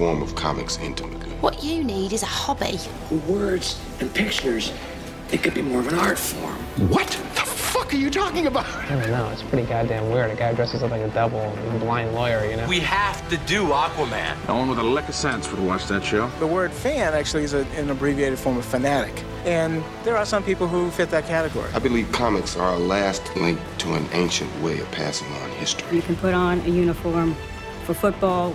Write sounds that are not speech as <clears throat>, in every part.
studied the form of comics intimately. What you need is a hobby. Words and pictures, it could be more of an art form. What the fuck are you talking about? I don't know. It's pretty goddamn weird. A guy dresses up like a devil and a blind lawyer, you know? We have to do Aquaman. No one with a lick of sense would watch that show. The word fan actually is a, an abbreviated form of fanatic. And there are some people who fit that category. I believe comics are a last link to an ancient way of passing on history. You can put on a uniform for football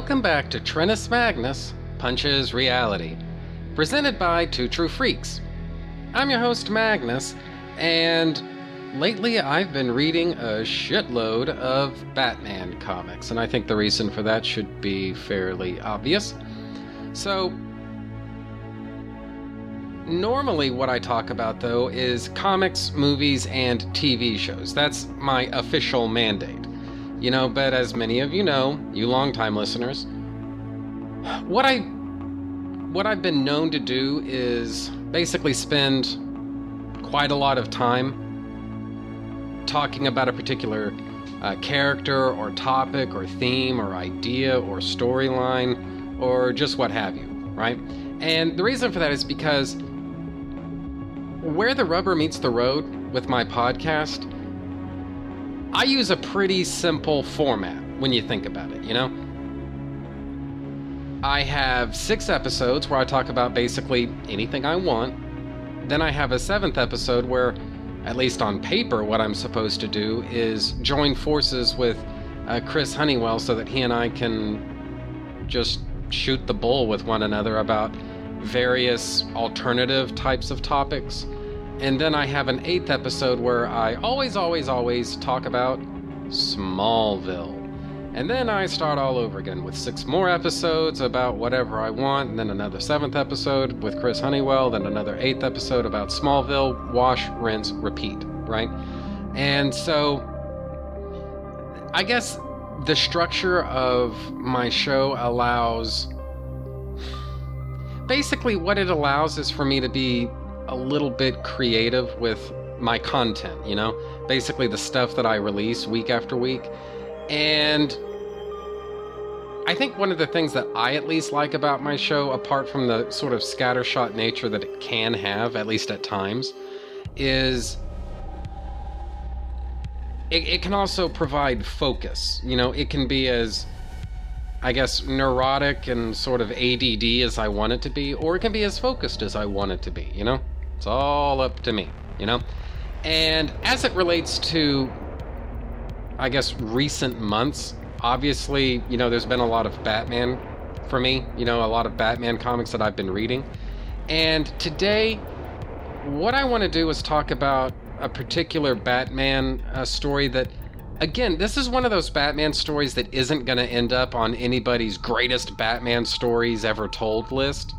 Welcome back to Trennis Magnus Punches Reality, presented by Two True Freaks. I'm your host, Magnus, and lately I've been reading a shitload of Batman comics, and I think the reason for that should be fairly obvious. So, normally what I talk about, though, is comics, movies, and TV shows. That's my official mandate. You know, but as many of you know, you longtime listeners, what I what I've been known to do is basically spend quite a lot of time talking about a particular uh, character or topic or theme or idea or storyline or just what have you, right? And the reason for that is because where the rubber meets the road with my podcast, I use a pretty simple format when you think about it, you know? I have six episodes where I talk about basically anything I want. Then I have a seventh episode where, at least on paper, what I'm supposed to do is join forces with uh, Chris Honeywell so that he and I can just shoot the bull with one another about various alternative types of topics. And then I have an eighth episode where I always, always, always talk about Smallville. And then I start all over again with six more episodes about whatever I want, and then another seventh episode with Chris Honeywell, then another eighth episode about Smallville, wash, rinse, repeat, right? And so I guess the structure of my show allows. Basically, what it allows is for me to be a little bit creative with my content, you know? Basically, the stuff that I release week after week. And I think one of the things that I at least like about my show, apart from the sort of scattershot nature that it can have, at least at times, is it, it can also provide focus. You know, it can be as, I guess, neurotic and sort of ADD as I want it to be, or it can be as focused as I want it to be, you know? It's all up to me, you know? And as it relates to, I guess, recent months, obviously, you know, there's been a lot of Batman for me, you know, a lot of Batman comics that I've been reading. And today, what I want to do is talk about a particular Batman uh, story that, again, this is one of those Batman stories that isn't going to end up on anybody's greatest Batman stories ever told list.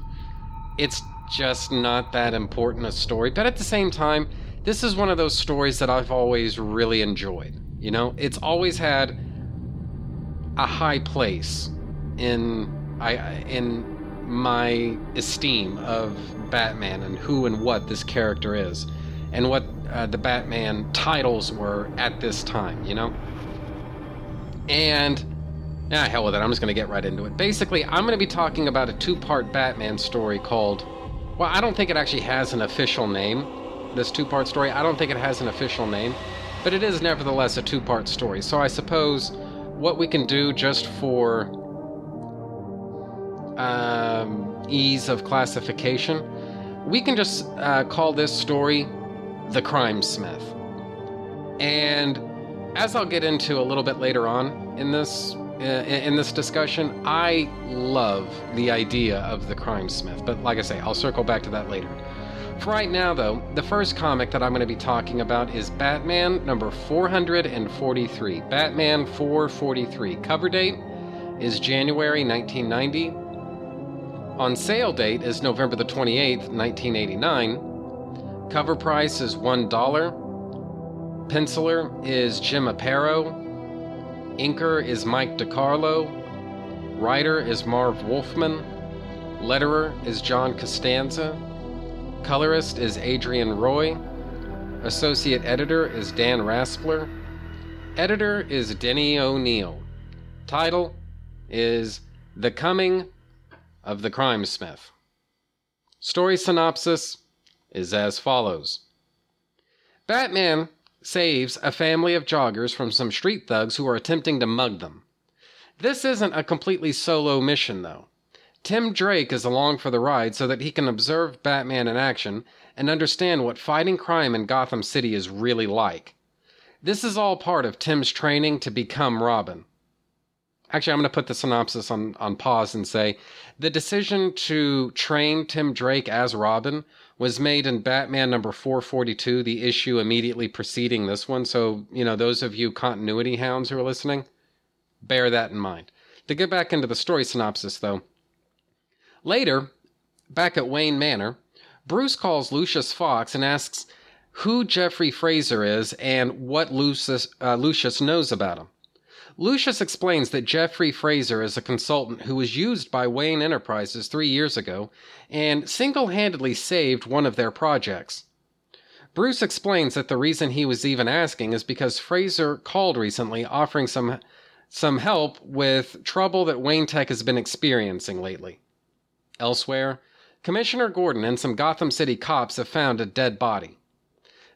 It's just not that important a story. But at the same time, this is one of those stories that I've always really enjoyed. You know, it's always had a high place in I in my esteem of Batman and who and what this character is, and what uh, the Batman titles were at this time. You know, and yeah, hell with it. I'm just gonna get right into it. Basically, I'm gonna be talking about a two-part Batman story called. Well, I don't think it actually has an official name, this two part story. I don't think it has an official name, but it is nevertheless a two part story. So I suppose what we can do just for um, ease of classification, we can just uh, call this story The Crime Smith. And as I'll get into a little bit later on in this Uh, in this discussion, I love the idea of the crime smith, but like I say, I'll circle back to that later. For right now, though, the first comic that I'm going to be talking about is Batman number 443. Batman 443. Cover date is January 1990. On sale date is November the 28th, 1989. Cover price is $1. Penciler is Jim Aparo. Inker is Mike DiCarlo. Writer is Marv Wolfman. Letterer is John Costanza. Colorist is Adrian Roy. Associate editor is Dan Raspler. Editor is Denny O'Neil. Title is The Coming of the Crime Smith. Story synopsis is as follows Batman saves a family of joggers from some street thugs who are attempting to mug them. This isn't a completely solo mission, though. Tim Drake is along for the ride so that he can observe Batman in action and understand what fighting crime in Gotham City is really like. This is all part of Tim's training to become Robin. Actually, I'm going to put the synopsis on, on pause and say the decision to train Tim Drake as Robin was made in Batman number 442, the issue immediately preceding this one. So, you know, those of you continuity hounds who are listening, bear that in mind. To get back into the story synopsis, though, later, back at Wayne Manor, Bruce calls Lucius Fox and asks who Jeffrey Fraser is and what Lucius, uh, Lucius knows about him. Lucius explains that Jeffrey Fraser is a consultant who was used by Wayne Enterprises three years ago and single handedly saved one of their projects. Bruce explains that the reason he was even asking is because Fraser called recently offering some, some help with trouble that Wayne Tech has been experiencing lately. Elsewhere, Commissioner Gordon and some Gotham City cops have found a dead body.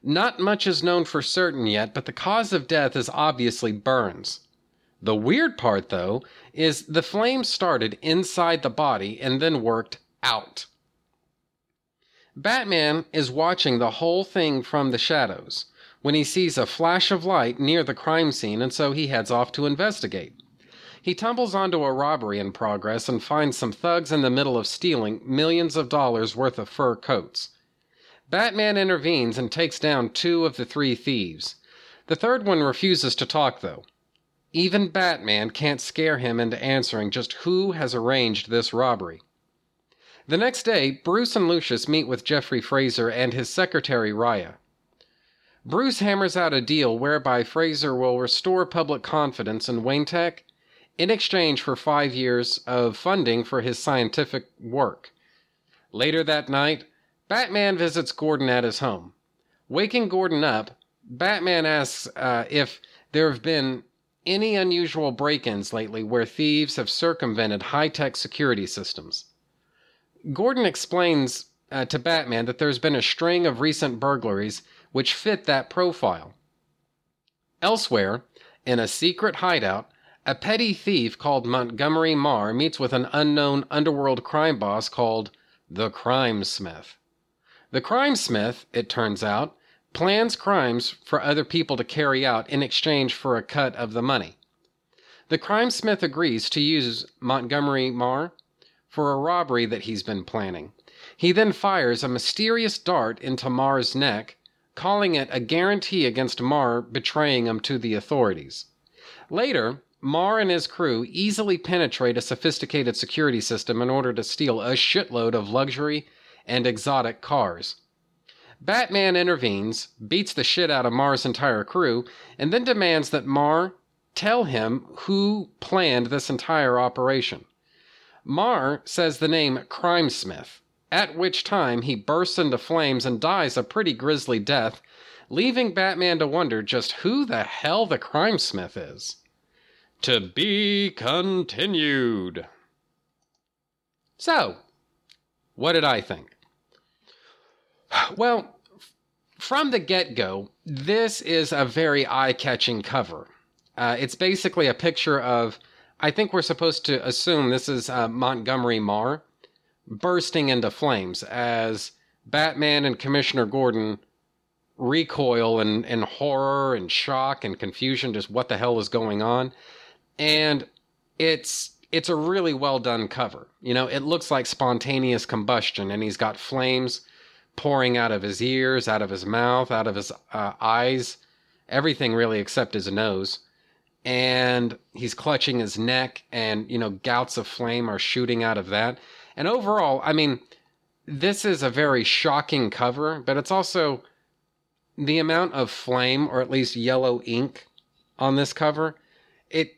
Not much is known for certain yet, but the cause of death is obviously burns. The weird part, though, is the flame started inside the body and then worked out. Batman is watching the whole thing from the shadows when he sees a flash of light near the crime scene, and so he heads off to investigate. He tumbles onto a robbery in progress and finds some thugs in the middle of stealing millions of dollars worth of fur coats. Batman intervenes and takes down two of the three thieves. The third one refuses to talk, though. Even Batman can't scare him into answering just who has arranged this robbery. The next day, Bruce and Lucius meet with Jeffrey Fraser and his secretary Raya. Bruce hammers out a deal whereby Fraser will restore public confidence in Wayne Tech in exchange for five years of funding for his scientific work. Later that night, Batman visits Gordon at his home. Waking Gordon up, Batman asks uh, if there have been any unusual break ins lately where thieves have circumvented high tech security systems. Gordon explains uh, to Batman that there's been a string of recent burglaries which fit that profile. Elsewhere, in a secret hideout, a petty thief called Montgomery Marr meets with an unknown underworld crime boss called the Crime Smith. The Crime Smith, it turns out, plans crimes for other people to carry out in exchange for a cut of the money. The crime smith agrees to use Montgomery Marr for a robbery that he's been planning. He then fires a mysterious dart into Marr's neck, calling it a guarantee against Marr betraying him to the authorities. Later, Marr and his crew easily penetrate a sophisticated security system in order to steal a shitload of luxury and exotic cars. Batman intervenes, beats the shit out of Marr's entire crew, and then demands that Marr tell him who planned this entire operation. Marr says the name Crime Smith, at which time he bursts into flames and dies a pretty grisly death, leaving Batman to wonder just who the hell the Crime Smith is. To be continued. So, what did I think? Well, from the get go, this is a very eye catching cover. Uh, it's basically a picture of, I think we're supposed to assume this is uh, Montgomery Marr bursting into flames as Batman and Commissioner Gordon recoil in, in horror and shock and confusion, just what the hell is going on. And it's it's a really well done cover. You know, it looks like spontaneous combustion, and he's got flames pouring out of his ears, out of his mouth, out of his uh, eyes, everything really except his nose. And he's clutching his neck, and, you know, gouts of flame are shooting out of that. And overall, I mean, this is a very shocking cover, but it's also the amount of flame, or at least yellow ink, on this cover. It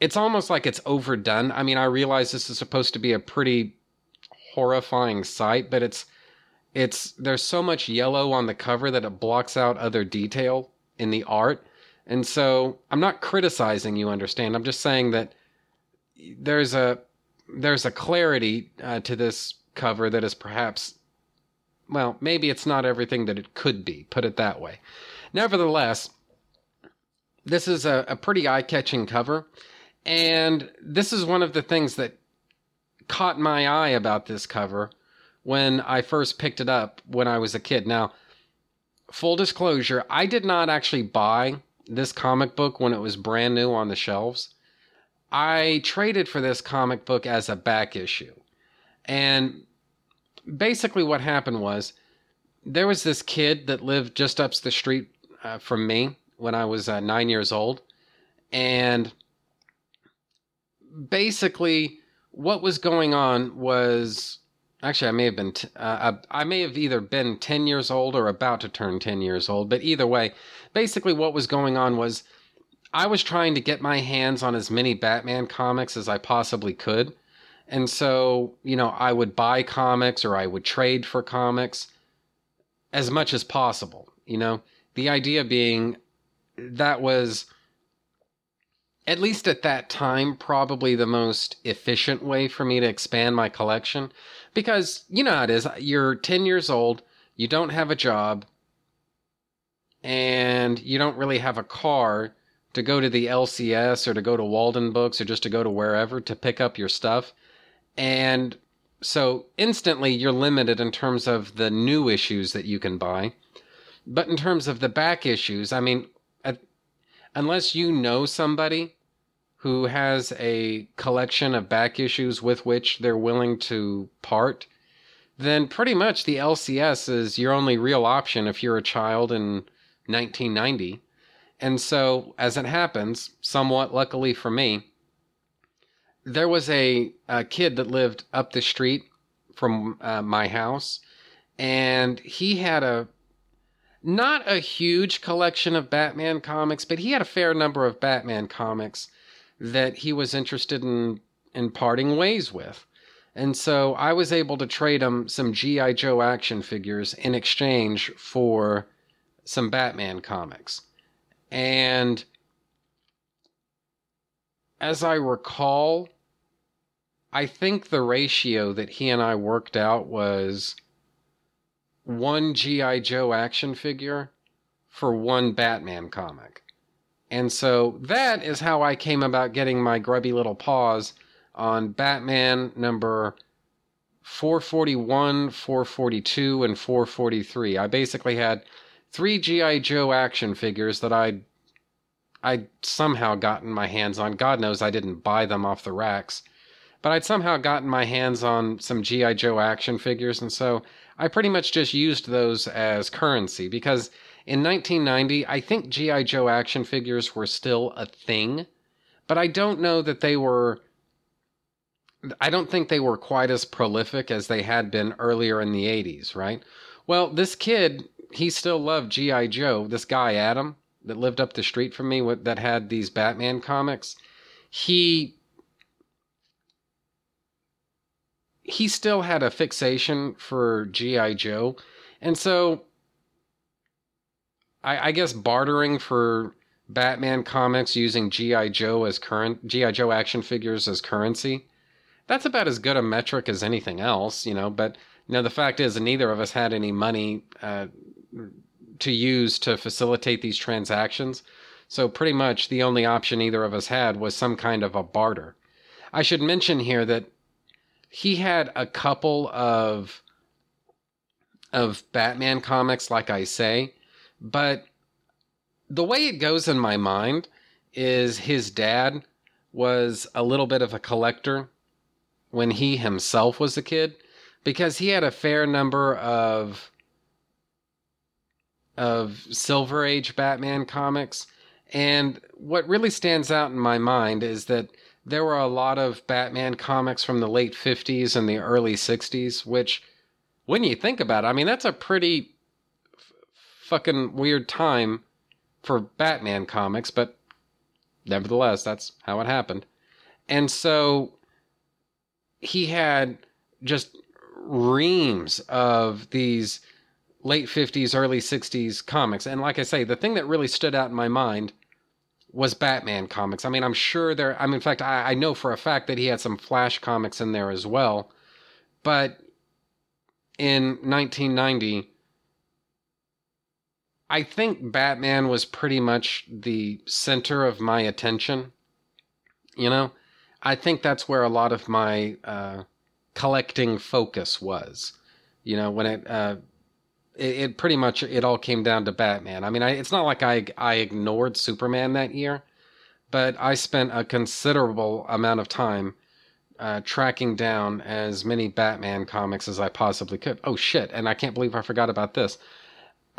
it's almost like it's overdone. I mean, I realize this is supposed to be a pretty horrifying sight, but it's it's there's so much yellow on the cover that it blocks out other detail in the art. And so I'm not criticizing you understand. I'm just saying that there's a there's a clarity uh, to this cover that is perhaps well, maybe it's not everything that it could be, put it that way. Nevertheless, this is a, a pretty eye catching cover. And this is one of the things that caught my eye about this cover when I first picked it up when I was a kid. Now, full disclosure, I did not actually buy this comic book when it was brand new on the shelves. I traded for this comic book as a back issue. And basically, what happened was there was this kid that lived just up the street uh, from me when I was uh, nine years old. And basically, what was going on was actually, I may have been, t- uh, I may have either been 10 years old or about to turn 10 years old. But either way, basically, what was going on was I was trying to get my hands on as many Batman comics as I possibly could. And so, you know, I would buy comics or I would trade for comics as much as possible. You know, the idea being that was, at least at that time, probably the most efficient way for me to expand my collection. Because, you know how it is, you're 10 years old, you don't have a job, and you don't really have a car to go to the LCS or to go to Walden Books or just to go to wherever to pick up your stuff. And so instantly you're limited in terms of the new issues that you can buy. But in terms of the back issues, I mean, unless you know somebody who has a collection of back issues with which they're willing to part, then pretty much the LCS is your only real option if you're a child in 1990. And so, as it happens, somewhat luckily for me, there was a, a kid that lived up the street from uh, my house, and he had a not a huge collection of Batman comics, but he had a fair number of Batman comics that he was interested in in parting ways with. And so I was able to trade him some G.I. Joe action figures in exchange for some Batman comics. And as I recall, I think the ratio that he and I worked out was one G.I. Joe action figure for one Batman comic. And so that is how I came about getting my grubby little paws on Batman number 441, 442, and 443. I basically had three G.I. Joe action figures that I'd I'd somehow gotten my hands on. God knows I didn't buy them off the racks. But I'd somehow gotten my hands on some G.I. Joe action figures, and so I pretty much just used those as currency because in 1990, I think G.I. Joe action figures were still a thing, but I don't know that they were. I don't think they were quite as prolific as they had been earlier in the 80s, right? Well, this kid, he still loved G.I. Joe. This guy, Adam, that lived up the street from me that had these Batman comics, he he still had a fixation for GI Joe, and so I, I guess bartering for Batman comics using GI Joe as current GI Joe action figures as currency. That's about as good a metric as anything else, you know. But you know, the fact is, neither of us had any money uh, to use to facilitate these transactions. So pretty much the only option either of us had was some kind of a barter. I should mention here that he had a couple of of Batman comics like I say, but the way it goes in my mind is his dad was a little bit of a collector when he himself was a kid because he had a fair number of of Silver Age Batman comics. And what really stands out in my mind is that there were a lot of Batman comics from the late 50s and the early 60s, which, when you think about it, I mean, that's a pretty fucking weird time for Batman comics, but nevertheless, that's how it happened. And so he had just reams of these late 50s, early 60s comics. And like I say, the thing that really stood out in my mind was Batman comics. I mean, I'm sure there, I mean, in fact, I, I know for a fact that he had some Flash comics in there as well. But in 1990, I think Batman was pretty much the center of my attention. You know, I think that's where a lot of my uh, collecting focus was. You know, when it, uh, it, it pretty much it all came down to Batman. I mean, I, it's not like I I ignored Superman that year, but I spent a considerable amount of time uh, tracking down as many Batman comics as I possibly could. Oh shit! And I can't believe I forgot about this.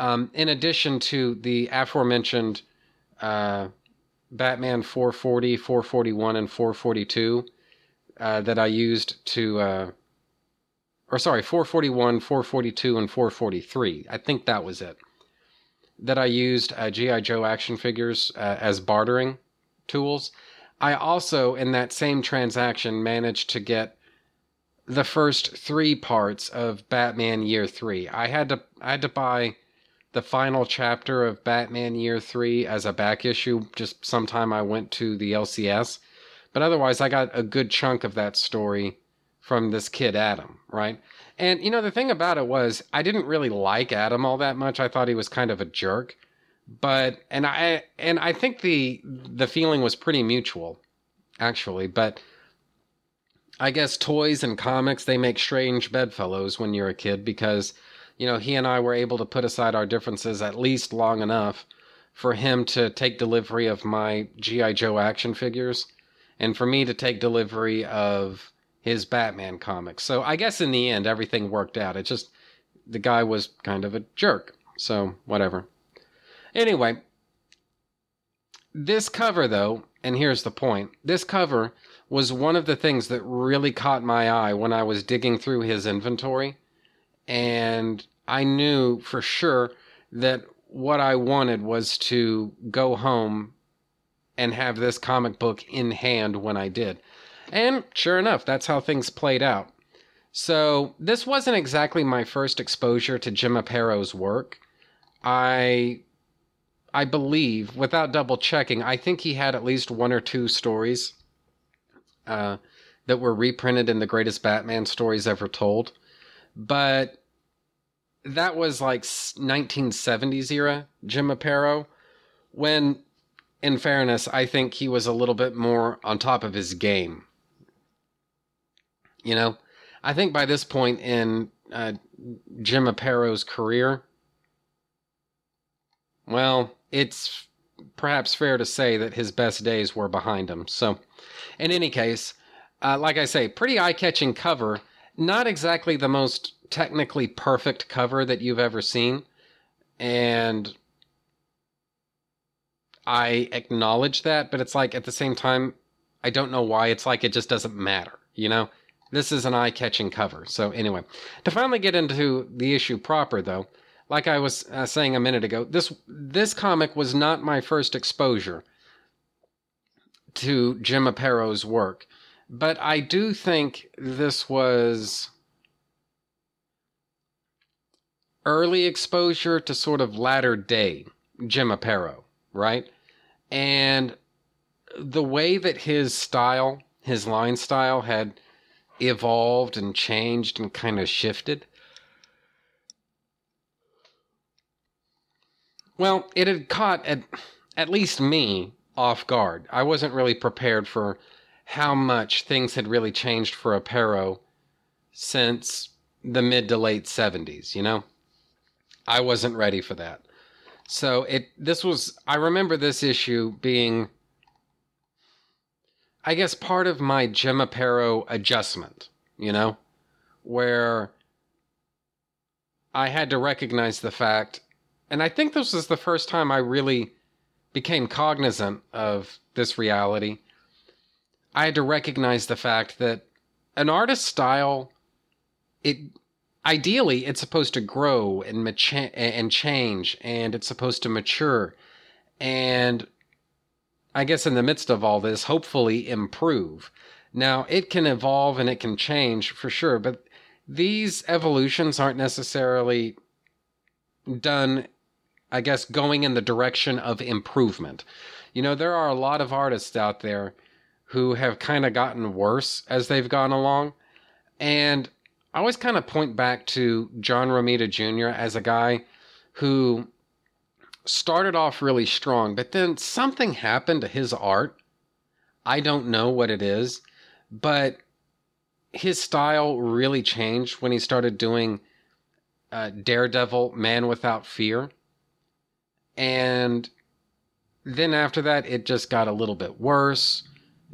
Um, in addition to the aforementioned uh, Batman 440, 441, and 442 uh, that I used to, uh, or sorry, 441, 442, and 443. I think that was it. That I used uh, G.I. Joe action figures uh, as bartering tools. I also, in that same transaction, managed to get the first three parts of Batman Year Three. I had to, I had to buy the final chapter of Batman Year 3 as a back issue just sometime I went to the LCS. But otherwise, I got a good chunk of that story from this kid, Adam, right? And, you know, the thing about it was, I didn't really like Adam all that much. I thought he was kind of a jerk. But, and I, and I think the, the feeling was pretty mutual, actually. But I guess toys and comics, they make strange bedfellows when you're a kid because you know, he and I were able to put aside our differences at least long enough for him to take delivery of my G.I. Joe action figures and for me to take delivery of his Batman comics. So I guess in the end, everything worked out. It just, the guy was kind of a jerk. So whatever. Anyway, this cover though, and here's the point this cover was one of the things that really caught my eye when I was digging through his inventory and I knew for sure that what I wanted was to go home and have this comic book in hand when I did. And sure enough, that's how things played out. So, this wasn't exactly my first exposure to Jim Aparo's work. I I believe, without double checking, I think he had at least one or two stories uh, that were reprinted in the greatest Batman stories ever told. But that was like 1970s era Jim Aparo, when, in fairness, I think he was a little bit more on top of his game. You know, I think by this point in uh, Jim Aparo's career, well, it's perhaps fair to say that his best days were behind him. So, in any case, uh, like I say, pretty eye catching cover. Not exactly the most technically perfect cover that you've ever seen. And I acknowledge that, but it's like at the same time, I don't know why. It's like it just doesn't matter, you know? This is an eye catching cover. So, anyway, to finally get into the issue proper, though, like I was uh, saying a minute ago, this this comic was not my first exposure to Jim Aparo's work, but I do think this was early exposure to sort of latter day Jim Aparo, right? And the way that his style, his line style had evolved and changed and kind of shifted. Well, it had caught at, at least me off guard. I wasn't really prepared for how much things had really changed for Aparo since the mid to late 70s, you know? I wasn't ready for that. So it this was I remember this issue being I guess part of my Jim Aparo adjustment, you know, where I had to recognize the fact and I think this was the first time I really became cognizant of this reality. I had to recognize the fact that an artist's style it ideally it's supposed to grow and macha- and change and it's supposed to mature and I guess in the midst of all this hopefully improve. Now, it can evolve and it can change for sure, but these evolutions aren't necessarily done I guess going in the direction of improvement. You know, there are a lot of artists out there who have kind of gotten worse as they've gone along and I always kind of point back to John Romita Jr. as a guy who started off really strong, but then something happened to his art. I don't know what it is, but his style really changed when he started doing uh, Daredevil Man Without Fear. And then after that, it just got a little bit worse,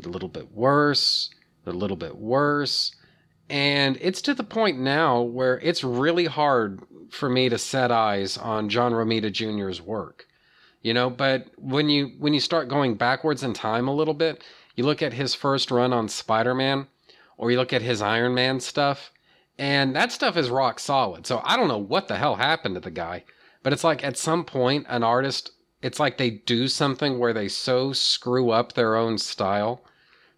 a little bit worse, a little bit worse and it's to the point now where it's really hard for me to set eyes on John Romita Jr.'s work. You know, but when you when you start going backwards in time a little bit, you look at his first run on Spider-Man or you look at his Iron Man stuff, and that stuff is rock solid. So I don't know what the hell happened to the guy, but it's like at some point an artist it's like they do something where they so screw up their own style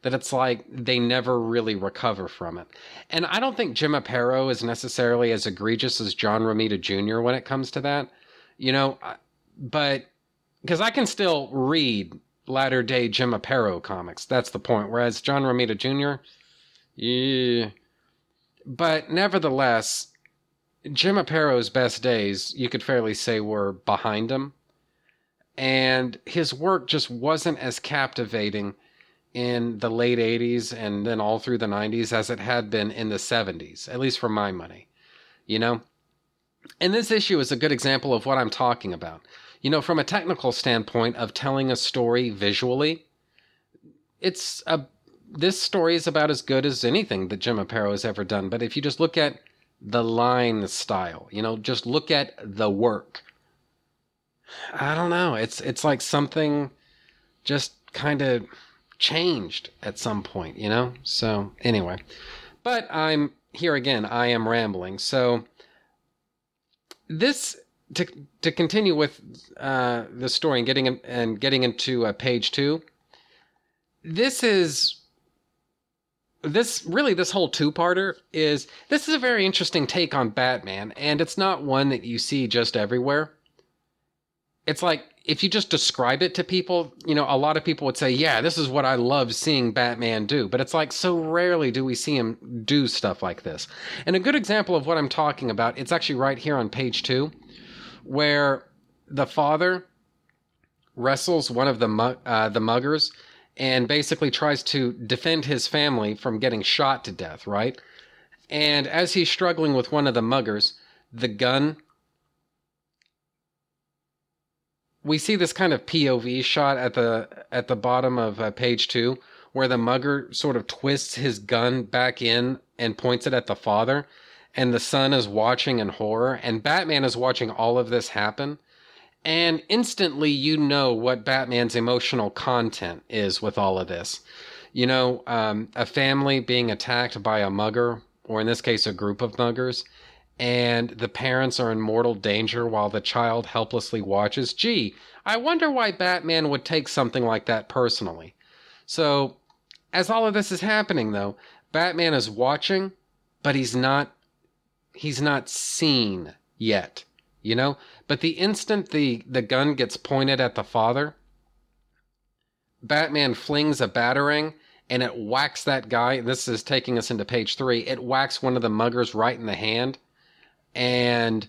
that it's like they never really recover from it. And I don't think Jim Aparo is necessarily as egregious as John Romita Jr. when it comes to that, you know, but because I can still read latter day Jim Aparo comics. That's the point. Whereas John Romita Jr., yeah. But nevertheless, Jim Aparo's best days, you could fairly say, were behind him. And his work just wasn't as captivating in the late 80s and then all through the 90s as it had been in the 70s, at least for my money. You know? And this issue is a good example of what I'm talking about. You know, from a technical standpoint of telling a story visually, it's a this story is about as good as anything that Jim Aparo has ever done. But if you just look at the line style, you know, just look at the work. I don't know. It's it's like something just kind of changed at some point, you know? So, anyway. But I'm here again, I am rambling. So, this to to continue with uh, the story and getting in, and getting into uh, page two. This is this really this whole two-parter is this is a very interesting take on Batman, and it's not one that you see just everywhere. It's like if you just describe it to people, you know, a lot of people would say, "Yeah, this is what I love seeing Batman do." But it's like so rarely do we see him do stuff like this. And a good example of what I'm talking about, it's actually right here on page 2, where the father wrestles one of the uh, the muggers and basically tries to defend his family from getting shot to death, right? And as he's struggling with one of the muggers, the gun we see this kind of POV shot at the at the bottom of uh, page 2 where the mugger sort of twists his gun back in and points it at the father and the son is watching in horror and Batman is watching all of this happen and instantly you know what Batman's emotional content is with all of this. You know, um, a family being attacked by a mugger, or in this case, a group of muggers, and the parents are in mortal danger while the child helplessly watches. Gee, I wonder why Batman would take something like that personally. So, as all of this is happening though, Batman is watching, but he's not he's not seen yet, you know? But the instant the the gun gets pointed at the father, Batman flings a batarang and it whacks that guy. This is taking us into page 3. It whacks one of the muggers right in the hand and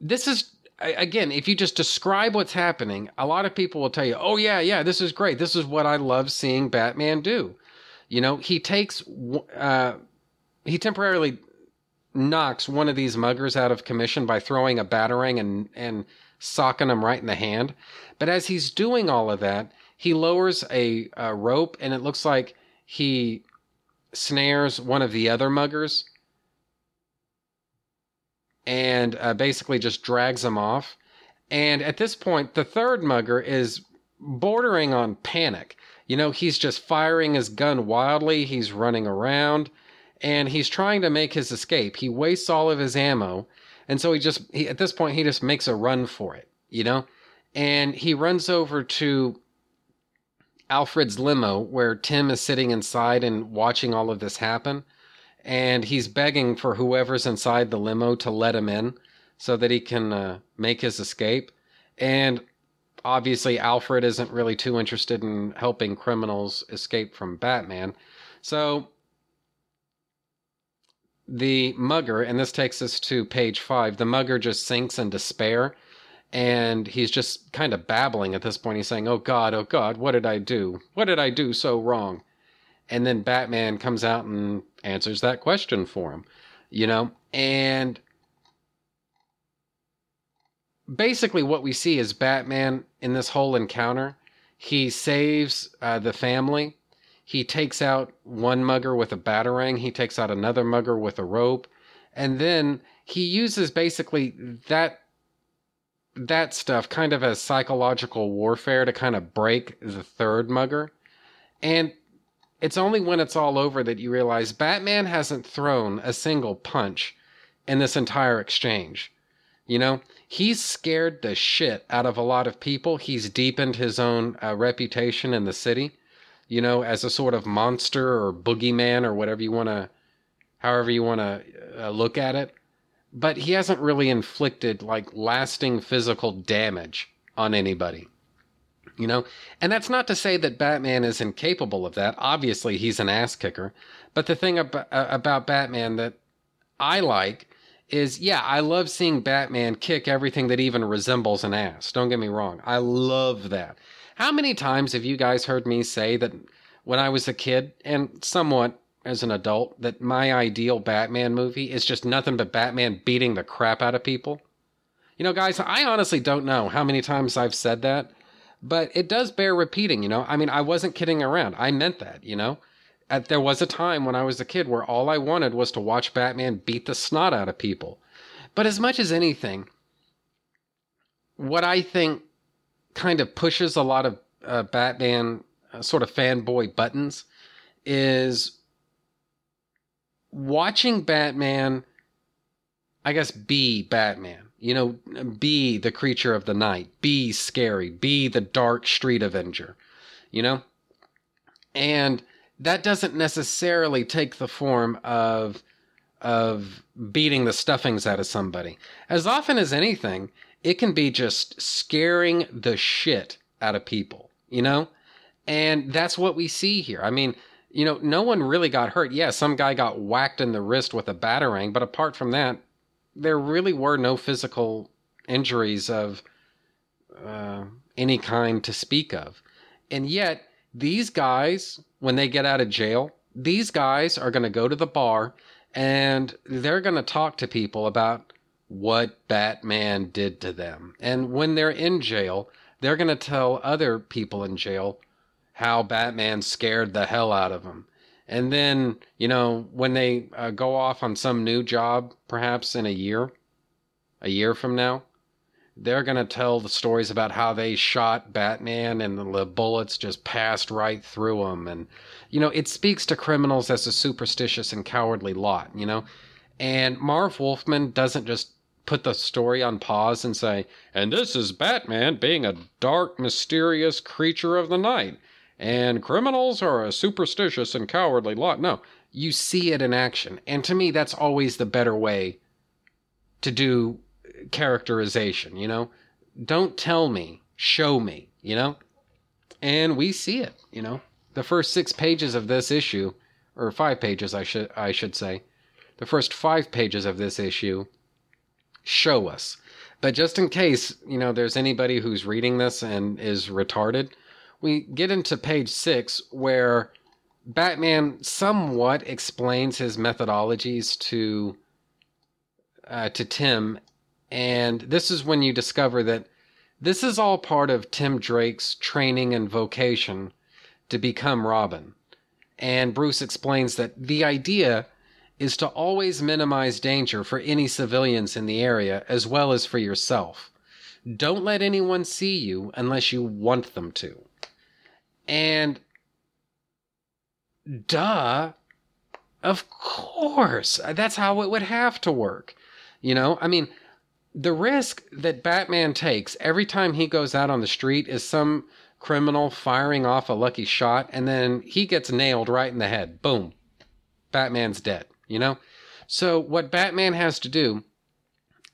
this is again, if you just describe what's happening, a lot of people will tell you, "Oh yeah, yeah, this is great. This is what I love seeing Batman do." You know, he takes uh, he temporarily knocks one of these muggers out of commission by throwing a batarang and and socking him right in the hand. But as he's doing all of that, he lowers a, a rope, and it looks like he snares one of the other muggers and uh, basically just drags him off. And at this point, the third mugger is bordering on panic. You know, he's just firing his gun wildly, he's running around, and he's trying to make his escape. He wastes all of his ammo, and so he just, he, at this point, he just makes a run for it, you know? And he runs over to Alfred's limo where Tim is sitting inside and watching all of this happen and he's begging for whoever's inside the limo to let him in so that he can uh, make his escape. And obviously, Alfred isn't really too interested in helping criminals escape from Batman. So the mugger, and this takes us to page five, the mugger just sinks in despair. And he's just kind of babbling at this point. He's saying, Oh God, oh God, what did I do? What did I do so wrong? And then Batman comes out and answers that question for him, you know? And basically, what we see is Batman in this whole encounter. He saves uh, the family. He takes out one mugger with a batarang. He takes out another mugger with a rope. And then he uses basically that that stuff kind of as psychological warfare to kind of break the third mugger. And it's only when it's all over that you realize Batman hasn't thrown a single punch in this entire exchange. You know, he's scared the shit out of a lot of people. He's deepened his own uh, reputation in the city, you know, as a sort of monster or boogeyman or whatever you want to, however you want to uh, look at it. But he hasn't really inflicted like lasting physical damage on anybody you know? And that's not to say that batman is incapable of that. Obviously he's an ass kicker. But the thing about, uh, about batman that i like is yeah i love seeing batman kick everything that even resembles an ass. Don't get me wrong. I love that. How many times have you guys heard me say that when i was a kid and somewhat as an adult that my ideal batman movie is just nothing but batman beating the crap out of people? You know guys i honestly don't know how many times i've said that but it does bear repeating, you know. I mean, I wasn't kidding around. I meant that, you know. At, there was a time when I was a kid where all I wanted was to watch Batman beat the snot out of people. But as much as anything, what I think kind of pushes a lot of uh, Batman uh, sort of fanboy buttons is watching Batman, I guess, be Batman you know, be the creature of the night, be scary, be the dark street avenger, you know? And that doesn't necessarily take the form of of beating the stuffings out of somebody. As often as anything, it can be just scaring the shit out of people, you know? And that's what we see here. I mean, you know, no one really got hurt. Yeah, some guy got whacked in the wrist with a batarang, but apart from that, there really were no physical injuries of uh, any kind to speak of. And yet, these guys, when they get out of jail, these guys are going to go to the bar and they're going to talk to people about what Batman did to them. And when they're in jail, they're going to tell other people in jail how Batman scared the hell out of them. And then, you know, when they uh, go off on some new job, perhaps in a year, a year from now, they're going to tell the stories about how they shot Batman and the bullets just passed right through him. And, you know, it speaks to criminals as a superstitious and cowardly lot, you know? And Marv Wolfman doesn't just put the story on pause and say, and this is Batman being a dark, mysterious creature of the night and criminals are a superstitious and cowardly lot. No, you see it in action. And to me, that's always the better way to do characterization, you know? Don't tell me, show me, you know? And we see it, you know? The first six pages of this issue, or five pages, I should I should say, the first five pages of this issue show us But just in case, you know, there's anybody who's reading this and is retarded, we get into page six where Batman somewhat explains his methodologies to uh, to Tim, and this is when you discover that this is all part of Tim Drake's training and vocation to become Robin. And Bruce explains that the idea is to always minimize danger for any civilians in the area as well as for yourself. Don't let anyone see you unless you want them to. And duh, of course, that's how it would have to work. You know, I mean, the risk that Batman takes every time he goes out on the street is some criminal firing off a lucky shot and then he gets nailed right in the head. Boom. Batman's dead, you know? So what Batman has to do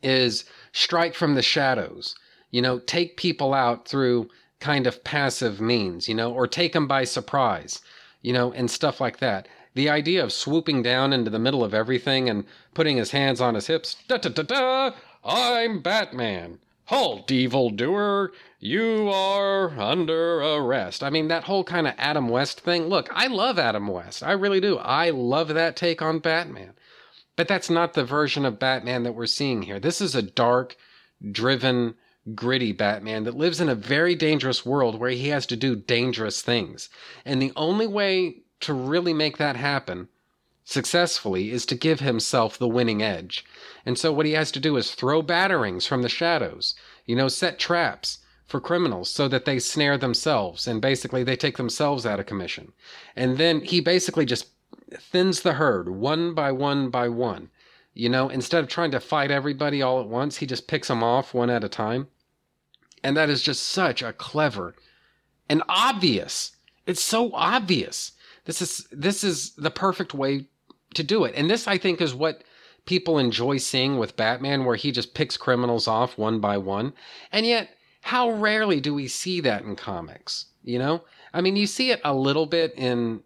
is strike from the shadows, you know, take people out through kind of passive means, you know, or take them by surprise, you know, and stuff like that. The idea of swooping down into the middle of everything and putting his hands on his hips, da da da da, I'm Batman. Halt, evildoer! You are under arrest. I mean, that whole kind of Adam West thing. Look, I love Adam West. I really do. I love that take on Batman. But that's not the version of Batman that we're seeing here. This is a dark, driven, gritty Batman that lives in a very dangerous world where he has to do dangerous things. And the only way to really make that happen successfully is to give himself the winning edge. And so what he has to do is throw batarangs from the shadows, you know, set traps for criminals so that they snare themselves and basically they take themselves out of commission. And then he basically just thins the herd one by one by one. You know, instead of trying to fight everybody all at once, he just picks them off one at a time. And that is just such a clever and obvious. It's so obvious. This is this is the perfect way to do it. And this I think is what people enjoy seeing with Batman where he just picks criminals off one by one. And yet, how rarely do we see that in comics? You know? I mean, you see it a little bit in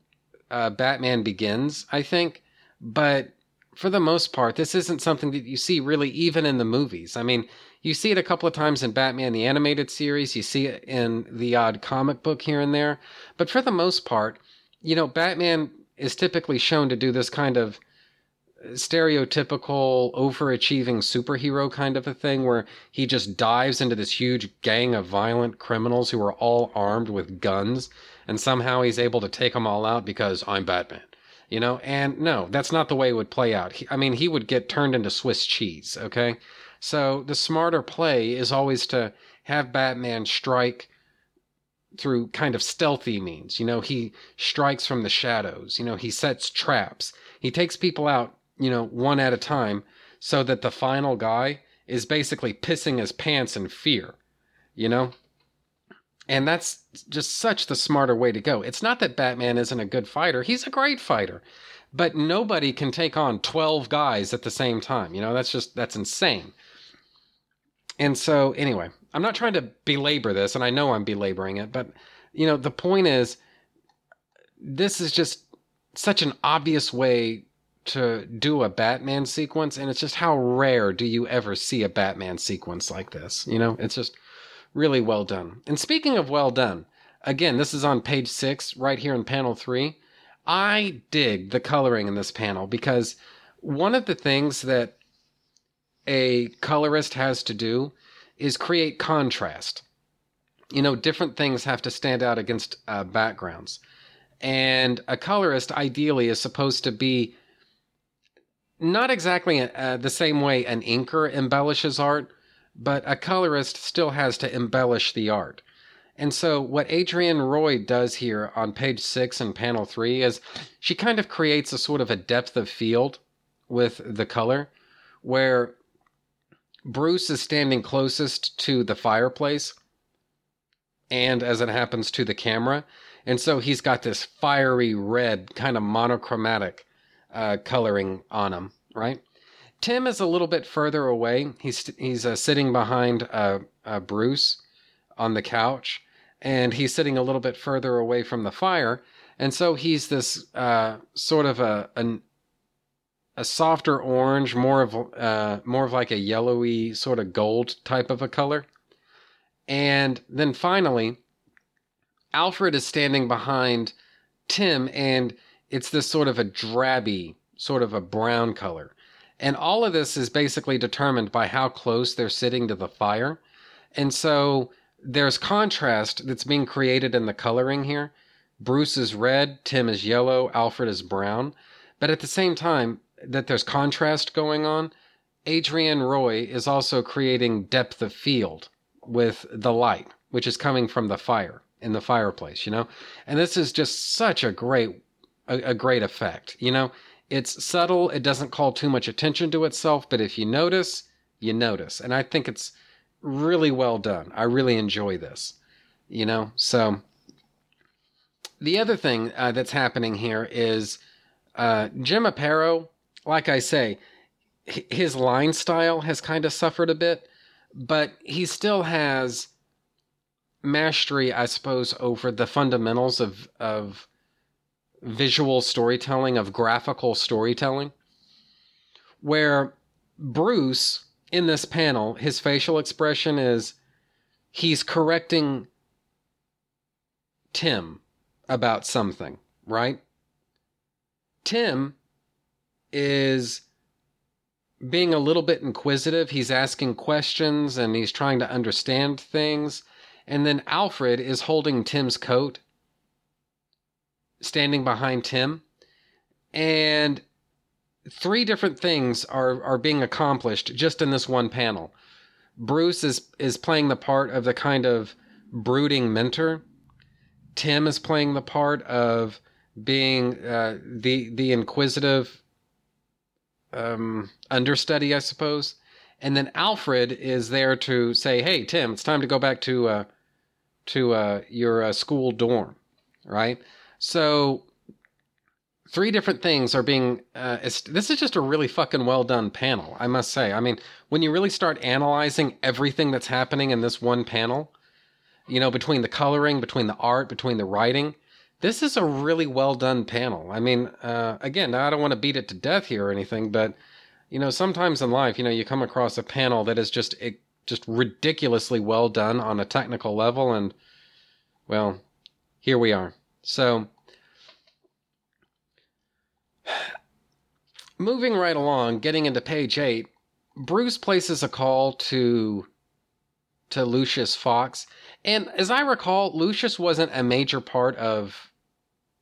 uh, Batman Begins, I think, but for the most part, this isn't something that you see really even in the movies. I mean, you see it a couple of times in Batman the Animated Series, you see it in the odd comic book here and there, but for the most part, you know, Batman is typically shown to do this kind of stereotypical overachieving superhero kind of a thing where he just dives into this huge gang of violent criminals who are all armed with guns and somehow he's able to take them all out because I'm Batman. You know, and no, that's not the way it would play out. He, I mean, he would get turned into Swiss cheese, okay? So the smarter play is always to have Batman strike through kind of stealthy means. You know, he strikes from the shadows. You know, he sets traps. He takes people out, you know, one at a time so that the final guy is basically pissing his pants in fear, you know? And that's just such the smarter way to go. It's not that Batman isn't a good fighter, he's a great fighter. But nobody can take on 12 guys at the same time. You know, that's just, that's insane. And so, anyway, I'm not trying to belabor this, and I know I'm belaboring it, but, you know, the point is, this is just such an obvious way to do a Batman sequence, and it's just how rare do you ever see a Batman sequence like this? You know, it's just really well done. And speaking of well done, again, this is on page six, right here in panel three. I dig the coloring in this panel because one of the things that a colorist has to do is create contrast. You know, different things have to stand out against uh, backgrounds. And a colorist ideally is supposed to be not exactly uh, the same way an inker embellishes art, but a colorist still has to embellish the art. And so, what Adrienne Roy does here on page six and panel three is she kind of creates a sort of a depth of field with the color where Bruce is standing closest to the fireplace and, as it happens, to the camera. And so he's got this fiery red, kind of monochromatic uh, coloring on him, right? Tim is a little bit further away. He's he's uh, sitting behind uh, uh, Bruce on the couch, and he's sitting a little bit further away from the fire. And so he's this uh, sort of a, a a softer orange, more of uh, more of like a yellowy sort of gold type of a color. And then finally, Alfred is standing behind Tim, and it's this sort of a drabby, sort of a brown color. And all of this is basically determined by how close they're sitting to the fire. And so there's contrast that's being created in the coloring here. Bruce is red, Tim is yellow, Alfred is brown. But at the same time that there's contrast going on, Adrienne Roy is also creating depth of field with the light, which is coming from the fire in the fireplace, you know? And this is just such a great a, a great effect, you know? It's subtle, it doesn't call too much attention to itself, but if you notice, you notice. And I think it's really well done. I really enjoy this, you know? So the other thing uh, that's happening here is uh, Jim Aparo, like I say, his line style has kind of suffered a bit, but he still has mastery, I suppose, over the fundamentals of of visual storytelling, of graphical storytelling, where Bruce in this panel, his facial expression is he's correcting Tim about something, right? Tim is being a little bit inquisitive. He's asking questions and he's trying to understand things. And then Alfred is holding Tim's coat, standing behind Tim. And three different things are, are being accomplished just in this one panel. Bruce is, is playing the part of the kind of brooding mentor. Tim is playing the part of being uh, the the inquisitive um, understudy, I suppose. And then Alfred is there to say, "Hey, Tim, it's time to go back to uh, to uh, your uh, school dorm, right?" So three different things are being. Uh, this is just a really fucking well done panel, I must say. I mean, when you really start analyzing everything that's happening in this one panel, you know, between the coloring, between the art, between the writing. This is a really well done panel. I mean, uh, again, I don't want to beat it to death here or anything, but you know, sometimes in life, you know, you come across a panel that is just it, just ridiculously well done on a technical level, and well, here we are. So, moving right along, getting into page eight, Bruce places a call to to Lucius Fox. And as I recall, Lucius wasn't a major part of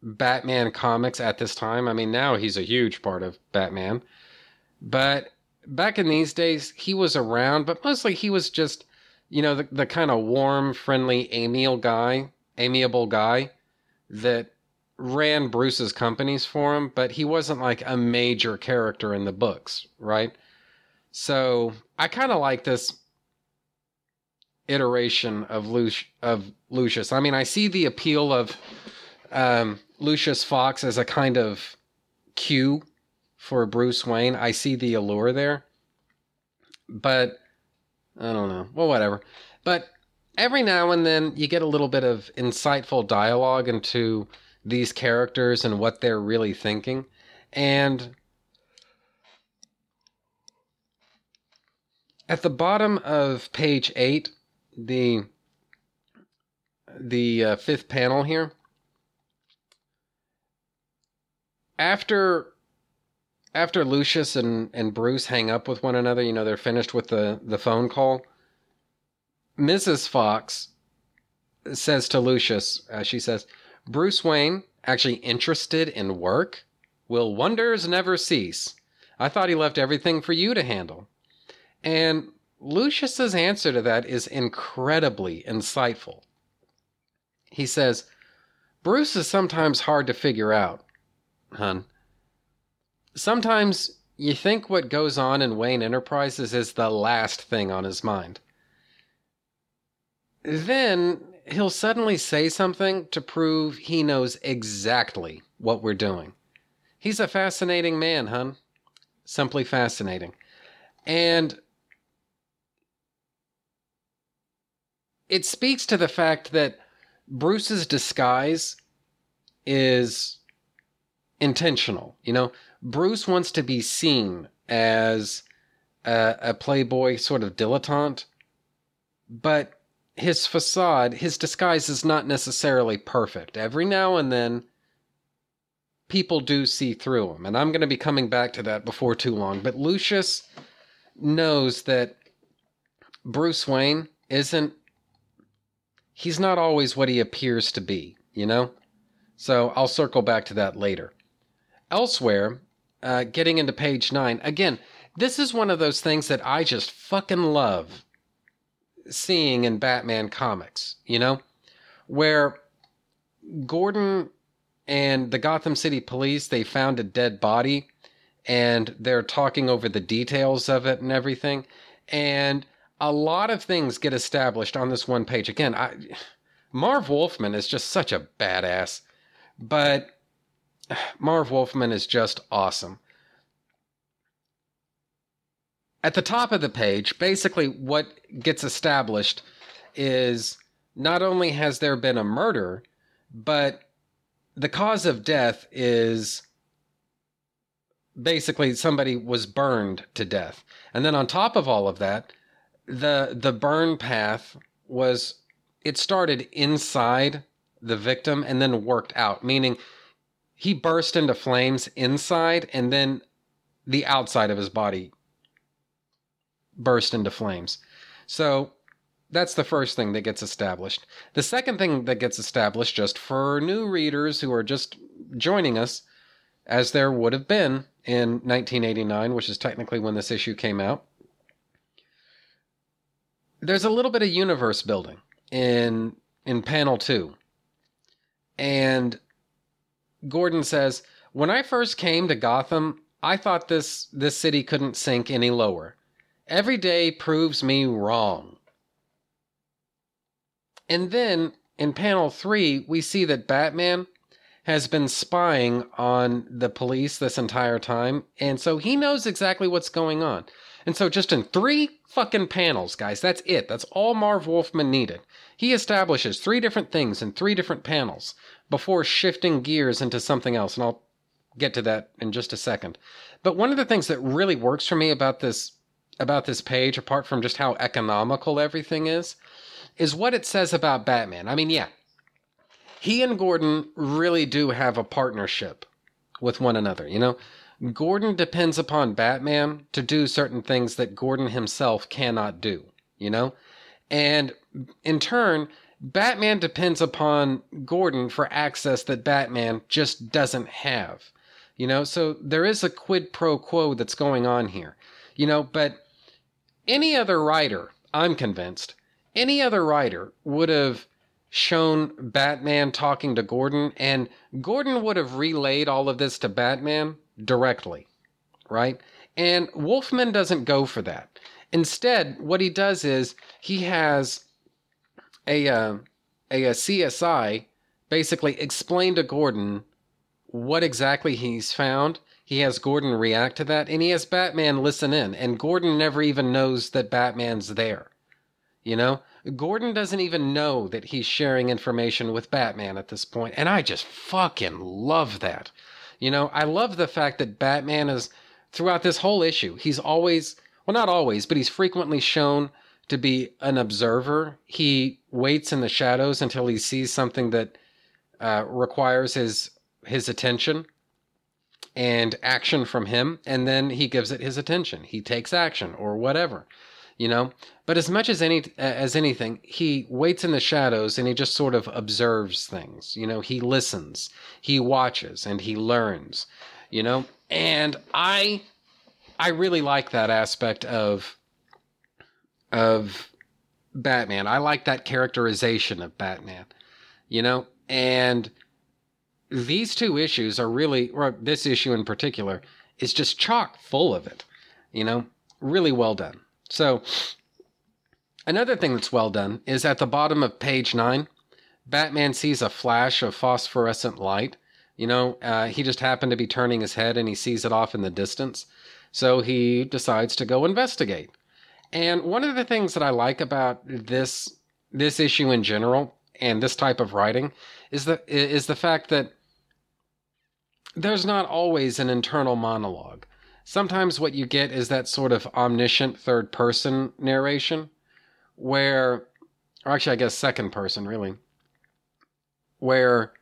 Batman comics at this time. I mean, now he's a huge part of Batman. But back in these days, he was around, but mostly he was just, you know, the, the kind of warm, friendly, amiable guy, amiable guy that ran Bruce's companies for him, but he wasn't like a major character in the books, right? So I kind of like this iteration of Luci- of Lucius. I mean, I see the appeal of um, Lucius Fox as a kind of Q for Bruce Wayne. I see the allure there, but I don't know. Well, whatever. But every now and then you get a little bit of insightful dialogue into these characters and what they're really thinking, and at the bottom of page eight the the uh, fifth panel here after after Lucius and, and Bruce hang up with one another, you know, they're finished with the, the phone call. Mrs. Fox says to Lucius, uh, she says, Bruce Wayne, actually interested in work? Will wonders never cease? I thought he left everything for you to handle. And Lucius's answer to that is incredibly insightful. He says, Bruce is sometimes hard to figure out, hun. Sometimes you think what goes on in Wayne Enterprises is the last thing on his mind. Then he'll suddenly say something to prove he knows exactly what we're doing. He's a fascinating man, hun. Simply fascinating. And it speaks to the fact that Bruce's disguise is intentional. You know, Bruce wants to be seen as a, a playboy sort of dilettante, but his facade, his disguise is not necessarily perfect. Every now and then, people do see through him. And I'm going to be coming back to that before too long. But Lucius knows that Bruce Wayne isn't, he's not always what he appears to be, you know? So I'll circle back to that later. Elsewhere, uh, getting into page nine, again, this is one of those things that I just fucking love seeing in Batman comics, you know, where Gordon and the Gotham City police they found a dead body and they're talking over the details of it and everything. And a lot of things get established on this one page. Again I Marv Wolfman is just such a badass but <sighs> Marv Wolfman is just awesome at the top of the page, basically what gets established is not only has there been a murder, but the cause of death is basically somebody was burned to death. And then on top of all of that, the the burn path was it started inside the victim and then worked out, meaning he burst into flames inside and then the outside of his body burst into flames. So that's the first thing that gets established. The second thing that gets established, just for new readers who are just joining us, as there would have been in 1989, which is technically when this issue came out, there's a little bit of universe building in in panel 2. And Gordon says, "When I first came to Gotham, I thought this this city couldn't sink any lower. Every day proves me wrong." And then in panel 3, we see that Batman has been spying on the police this entire time, and so he knows exactly what's going on. And so, just in three fucking panels, guys, that's it. That's all Marv Wolfman needed. He establishes three different things in three different panels before shifting gears into something else. And I'll get to that in just a second. But one of the things that really works for me about this about this page, apart from just how economical everything is, is what it says about Batman. I mean, yeah, he and Gordon really do have a partnership with one another. You know, Gordon depends upon Batman to do certain things that Gordon himself cannot do, you know? And in turn, Batman depends upon Gordon for access that Batman just doesn't have. You know, so there is a quid pro quo that's going on here. You know, but any other writer, I'm convinced, any other writer would have shown Batman talking to Gordon, and Gordon would have relayed all of this to Batman directly, right? And Wolfman doesn't go for that. Instead, what he does is he has a, uh, a, a CSI basically explain to Gordon what exactly he's found. He has Gordon react to that, and he has Batman listen in, and Gordon never even knows that Batman's there. You know, Gordon doesn't even know that he's sharing information with Batman at this point, and I just fucking love that. You know, I love the fact that Batman is throughout this whole issue, he's always, well, not always, but he's frequently shown to be an observer. He waits in the shadows until he sees something that uh, requires his his attention and action from him, and then he gives it his attention. He takes action or whatever you know? But as much as any as anything he waits in the shadows and he just sort of observes things you know? He listens he watches and he learns you know? And i i really like that aspect of of batman. I like that characterization of batman you know? And these two issues are really or this issue in particular is just chock full of it you know really well done so, another thing that's well done is at the bottom of page nine, Batman sees a flash of phosphorescent light. You know, uh, he just happened to be turning his head and he sees it off in the distance. So he decides to go investigate. And one of the things that I like about this this issue in general and this type of writing is the is the fact that there's not always an internal monologue. Sometimes what you get is that sort of omniscient third person narration where, or actually, I guess second person, really, where,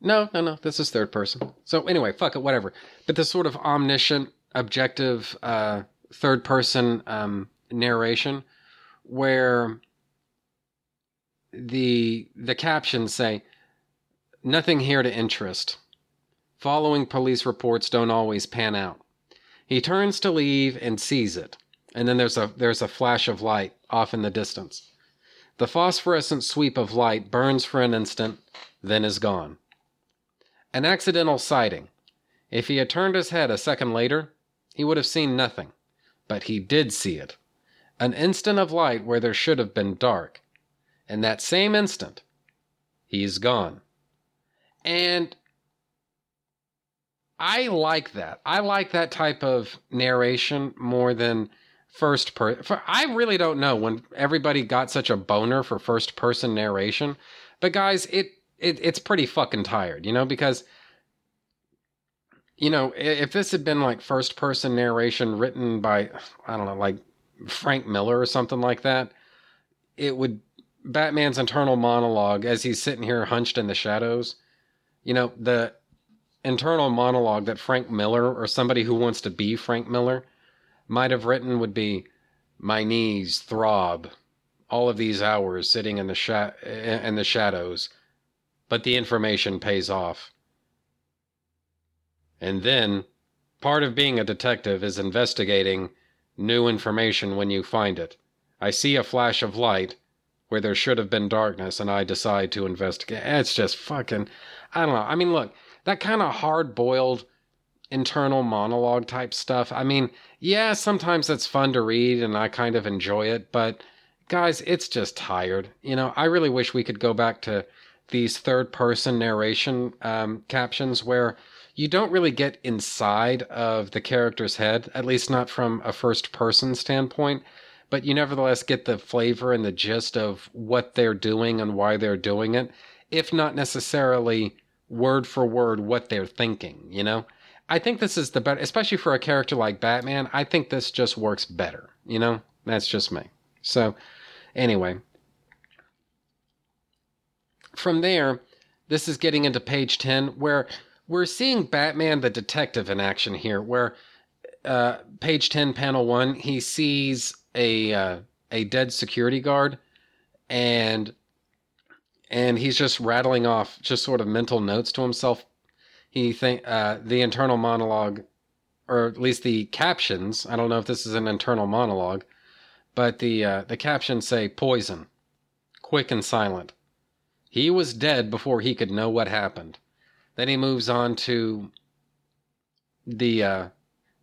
no, no, no, this is third person. So anyway, fuck it, whatever. But this sort of omniscient, objective, uh, third person um, narration where the the captions say nothing here to interest following police reports don't always pan out. He turns to leave and sees it and then there's a there's a flash of light off in the distance. The phosphorescent sweep of light burns for an instant then is gone. An accidental sighting. If he had turned his head a second later he would have seen nothing but he did see it. An instant of light where there should have been dark. In that same instant, he's gone. And I like that. I like that type of narration more than first person. I really don't know when everybody got such a boner for first person narration, but guys, it, it it's pretty fucking tired, you know, because you know, if this had been like first person narration written by I don't know, like Frank Miller or something like that, it would Batman's internal monologue as he's sitting here hunched in the shadows. You know, the internal monologue that Frank Miller or somebody who wants to be Frank Miller might have written would be my knees throb all of these hours sitting in the sha- in the shadows but the information pays off and then part of being a detective is investigating new information when you find it i see a flash of light where there should have been darkness and I decide to investigate. It's just fucking, I don't know. I mean, look, that kind of hard boiled internal monologue type stuff. I mean, yeah, sometimes it's fun to read and I kind of enjoy it, but guys, it's just tired. You know, I really wish we could go back to these third person narration um, captions where you don't really get inside of the character's head, at least not from a first person standpoint but you nevertheless get the flavor and the gist of what they're doing and why they're doing it, if not necessarily word for word what they're thinking, you know? I think this is the better, especially for a character like Batman. I think this just works better, you know? That's just me. So, anyway. From there, this is getting into page 10, where we're seeing Batman the detective in action here, where uh, page 10, panel 1, he sees a uh, a dead security guard, and and he's just rattling off just sort of mental notes to himself. He think uh, the internal monologue, or at least the captions. I don't know if this is an internal monologue, but the uh, the captions say poison, quick and silent. He was dead before he could know what happened. Then he moves on to the uh,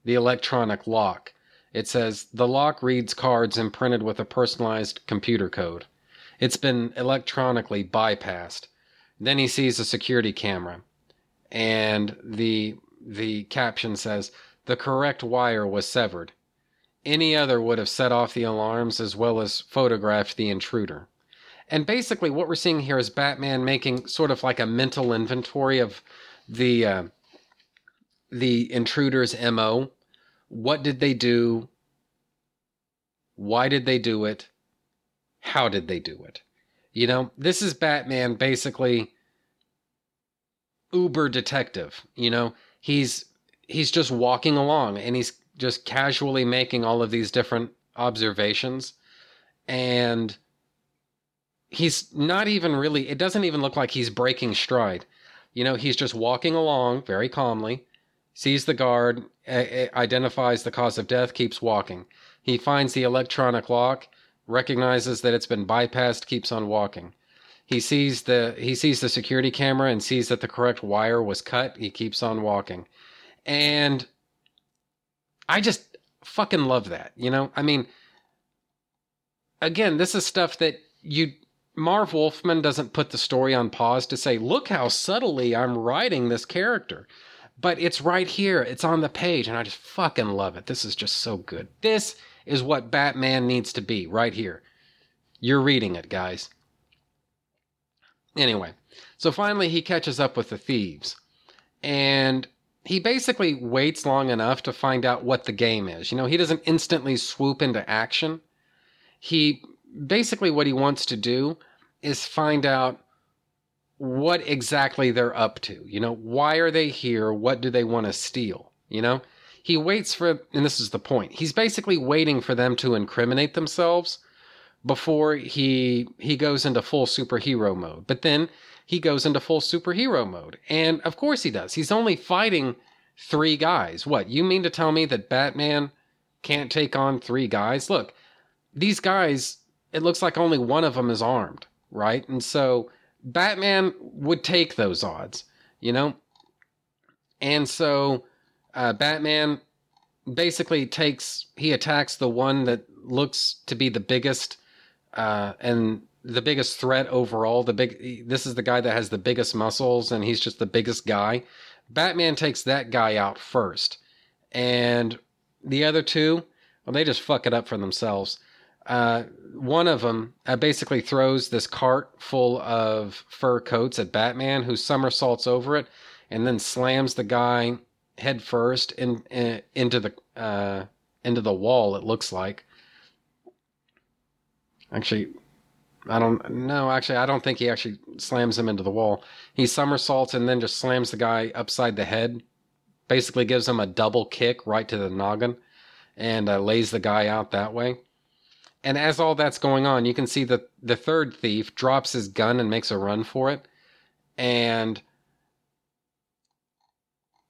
the electronic lock it says the lock reads cards imprinted with a personalized computer code. It's been electronically bypassed. Then he sees a security camera, and the the caption says the correct wire was severed. Any other would have set off the alarms as well as photographed the intruder. And basically, what we're seeing here is Batman making sort of like a mental inventory of the uh, the intruder's mo what did they do? Why did they do it? How did they do it? You know, this is Batman basically uber detective, you know? He's he's just walking along and he's just casually making all of these different observations and he's not even really it doesn't even look like he's breaking stride. You know, he's just walking along very calmly sees the guard, identifies the cause of death, keeps walking. He finds the electronic lock, recognizes that it's been bypassed, keeps on walking. He sees the he sees the security camera and sees that the correct wire was cut. He keeps on walking. And I just fucking love that. You know, I mean again, this is stuff that you Marv Wolfman doesn't put the story on pause to say, "Look how subtly I'm writing this character." but it's right here. It's on the page, and I just fucking love it. This is just so good. This is what Batman needs to be right here. You're reading it, guys. Anyway, so finally he catches up with the thieves. and he basically waits long enough to find out what the game is. You know, he doesn't instantly swoop into action. He basically what he wants to do is find out what exactly they're up to. You know, why are they here? What do they want to steal? You know, he waits for, and this is the point. He's basically waiting for them to incriminate themselves before he he goes into full superhero mode. But then he goes into full superhero mode, and of course he does. He's only fighting three guys. What you mean to tell me that Batman can't take on three guys? Look, these guys. It looks like only one of them is armed, right? And so Batman would take those odds, you know? And so uh, Batman basically takes, he attacks the one that looks to be the biggest uh, and the biggest threat overall. The big, this is the guy that has the biggest muscles and he's just the biggest guy. Batman takes that guy out first. And the other two, well, they just fuck it up for themselves uh, one of them uh, basically throws this cart full of fur coats at Batman, who somersaults over it and then slams the guy head first in, in into the uh, into the wall. It looks like. Actually, I don't know. Actually, I don't think he actually slams him into the wall. He somersaults and then just slams the guy upside the head. Basically, gives him a double kick right to the noggin, and uh, lays the guy out that way. And as all that's going on, you can see that the third thief drops his gun and makes a run for it. And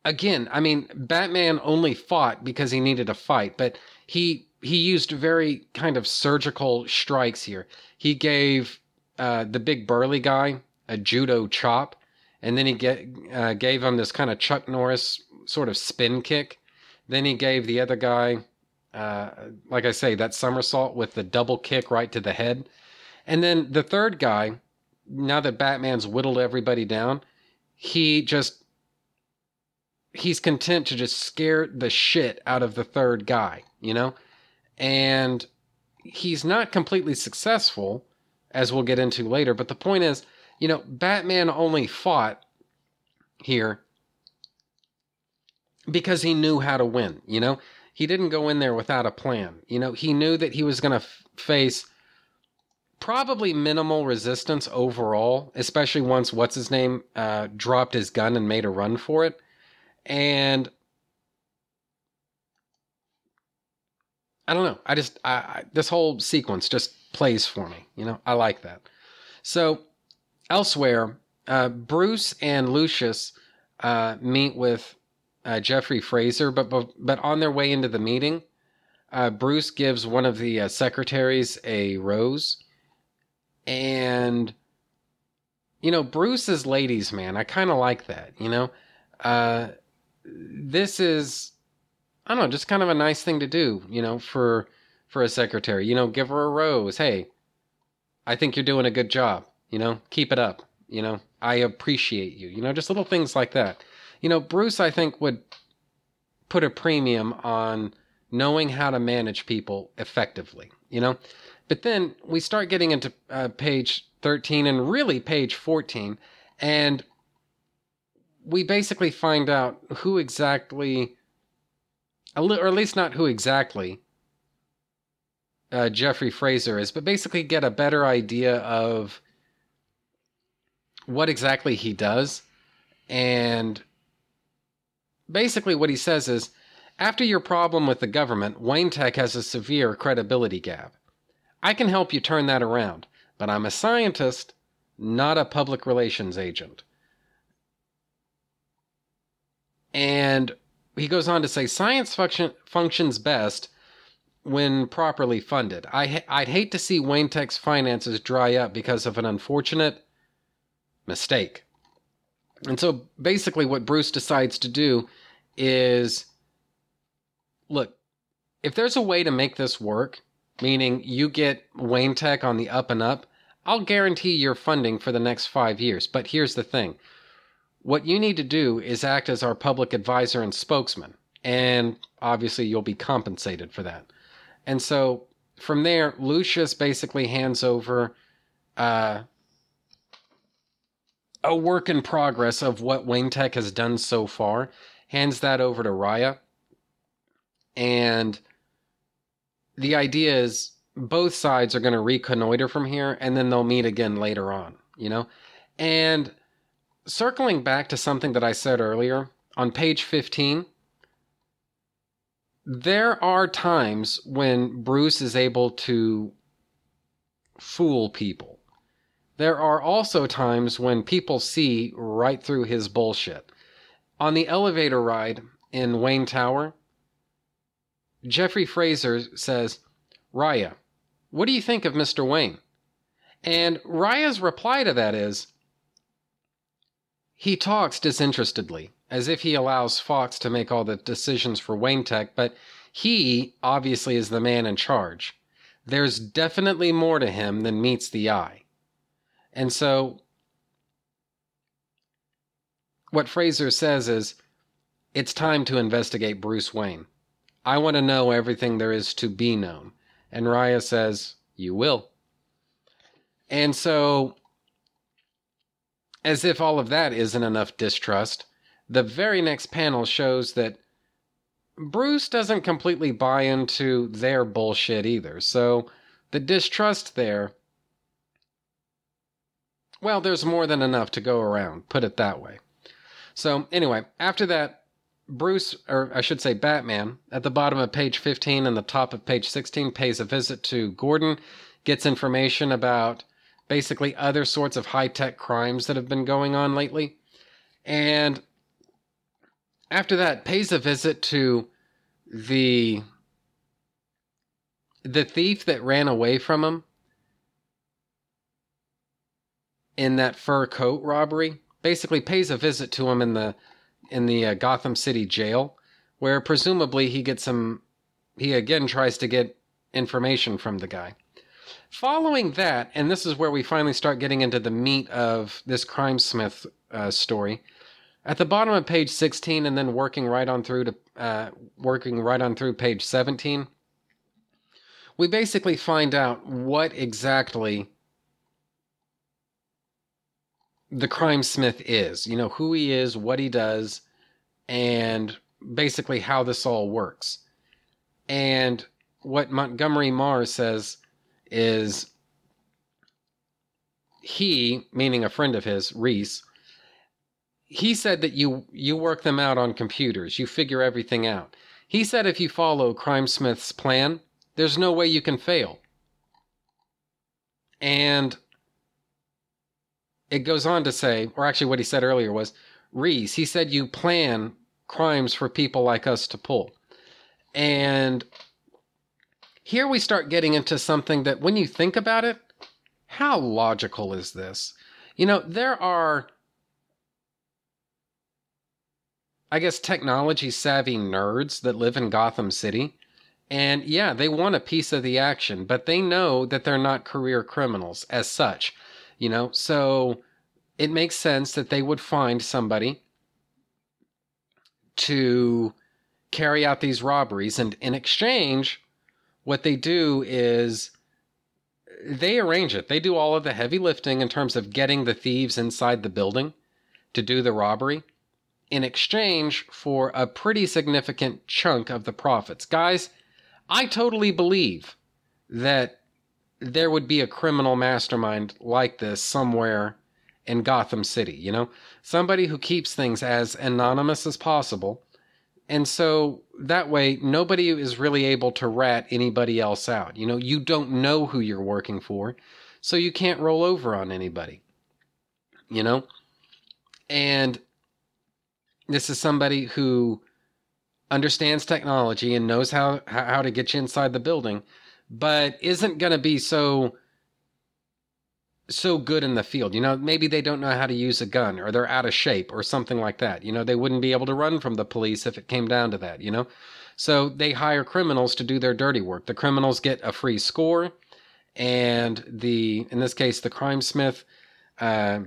again, I mean, Batman only fought because he needed a fight, but he he used very kind of surgical strikes here. He gave uh, the big burly guy a judo chop, and then he get, uh, gave him this kind of Chuck Norris sort of spin kick. Then he gave the other guy uh, like I say, that somersault with the double kick right to the head. And then the third guy, now that Batman's whittled everybody down, he just he's content to just scare the shit out of the third guy, you know? And he's not completely successful, as we'll get into later, but the point is, you know, Batman only fought here because he knew how to win, you know? he didn't go in there without a plan. You know, he knew that he was going to f- face probably minimal resistance overall, especially once what's his name uh, dropped his gun and made a run for it. And I don't know. I just I, I, this whole sequence just plays for me. You know, I like that. So elsewhere, uh, Bruce and Lucius uh, meet with uh, Jeffrey Fraser, but, but but on their way into the meeting, uh, Bruce gives one of the uh, secretaries a rose, and you know Bruce is ladies' man. I kind of like that. You know, uh, this is I don't know, just kind of a nice thing to do. You know, for for a secretary, you know, give her a rose. Hey, I think you're doing a good job. You know, keep it up. You know, I appreciate you. You know, just little things like that. You know, Bruce, I think, would put a premium on knowing how to manage people effectively, you know? But then we start getting into uh, page 13 and really page 14, and we basically find out who exactly, or at least not who exactly, uh, Jeffrey Fraser is, but basically get a better idea of what exactly he does and basically what he says is after your problem with the government, Wayne Tech has a severe credibility gap. I can help you turn that around, but I'm a scientist, not a public relations agent. And he goes on to say science function, functions best when properly funded. I, I'd hate to see Wayne Tech's finances dry up because of an unfortunate mistake. And so basically, what Bruce decides to do is look, if there's a way to make this work, meaning you get Wayne Tech on the up and up, I'll guarantee your funding for the next five years. But here's the thing what you need to do is act as our public advisor and spokesman. And obviously, you'll be compensated for that. And so from there, Lucius basically hands over uh, a work in progress of what Wayne Tech has done so far, hands that over to Raya. And the idea is both sides are going to reconnoiter from here and then they'll meet again later on, you know? And circling back to something that I said earlier, on page 15, there are times when Bruce is able to fool people. There are also times when people see right through his bullshit. On the elevator ride in Wayne Tower, Jeffrey Fraser says, Raya, what do you think of Mr. Wayne? And Raya's reply to that is, he talks disinterestedly, as if he allows Fox to make all the decisions for Wayne Tech, but he obviously is the man in charge. There's definitely more to him than meets the eye. And so, what Fraser says is, it's time to investigate Bruce Wayne. I want to know everything there is to be known. And Raya says, You will. And so, as if all of that isn't enough distrust, the very next panel shows that Bruce doesn't completely buy into their bullshit either. So, the distrust there, well, there's more than enough to go around, put it that way. So, anyway, after that, Bruce, or I should say Batman, at the bottom of page 15 and the top of page 16, pays a visit to Gordon, gets information about basically other sorts of high tech crimes that have been going on lately. And after that, pays a visit to the the thief that ran away from him in that fur coat robbery basically pays a visit to him in the in the uh, Gotham City jail where presumably he gets some he again tries to get information from the guy. Following that, and this is where we finally start getting into the meat of this crime smith uh, story. At the bottom of page 16 and then working right on through to uh, working right on through page 17, we basically find out what exactly the crime smith is. You know, who he is, what he does, and basically how this all works. And what Montgomery Marr's says is he, meaning a friend of his, Reese, he said that you you work them out on computers, you figure everything out. He said if you follow Crime Smith's plan, there's no way you can fail. And it goes on to say, or actually what he said earlier was, Reese, he said you plan crimes for people like us to pull. And here we start getting into something that when you think about it, how logical is this? You know, there are I guess, technology savvy nerds that live in Gotham City. And yeah, they want a piece of the action, but they know that they're not career criminals as such, you know? So it makes sense that they would find somebody to carry out these robberies. And in exchange, what they do is they arrange it. They do all of the heavy lifting in terms of getting the thieves inside the building to do the robbery in exchange for a pretty significant chunk of the profits. Guys, I totally believe that there would be a criminal mastermind like this somewhere in Gotham City, you know? Somebody who keeps things as anonymous as possible. And so that way, nobody is really able to rat anybody else out. You know, you don't know who you're working for, so you can't roll over on anybody, you know? And this is somebody who understands technology and knows how how to get you inside the building, but isn't going to be so so good in the field. You know, maybe they don't know how to use a gun or they're out of shape or something like that. You know, they wouldn't be able to run from the police if it came down to that, you know? So they hire criminals to do their dirty work. The criminals get a free score and the in this case the crime smith uh,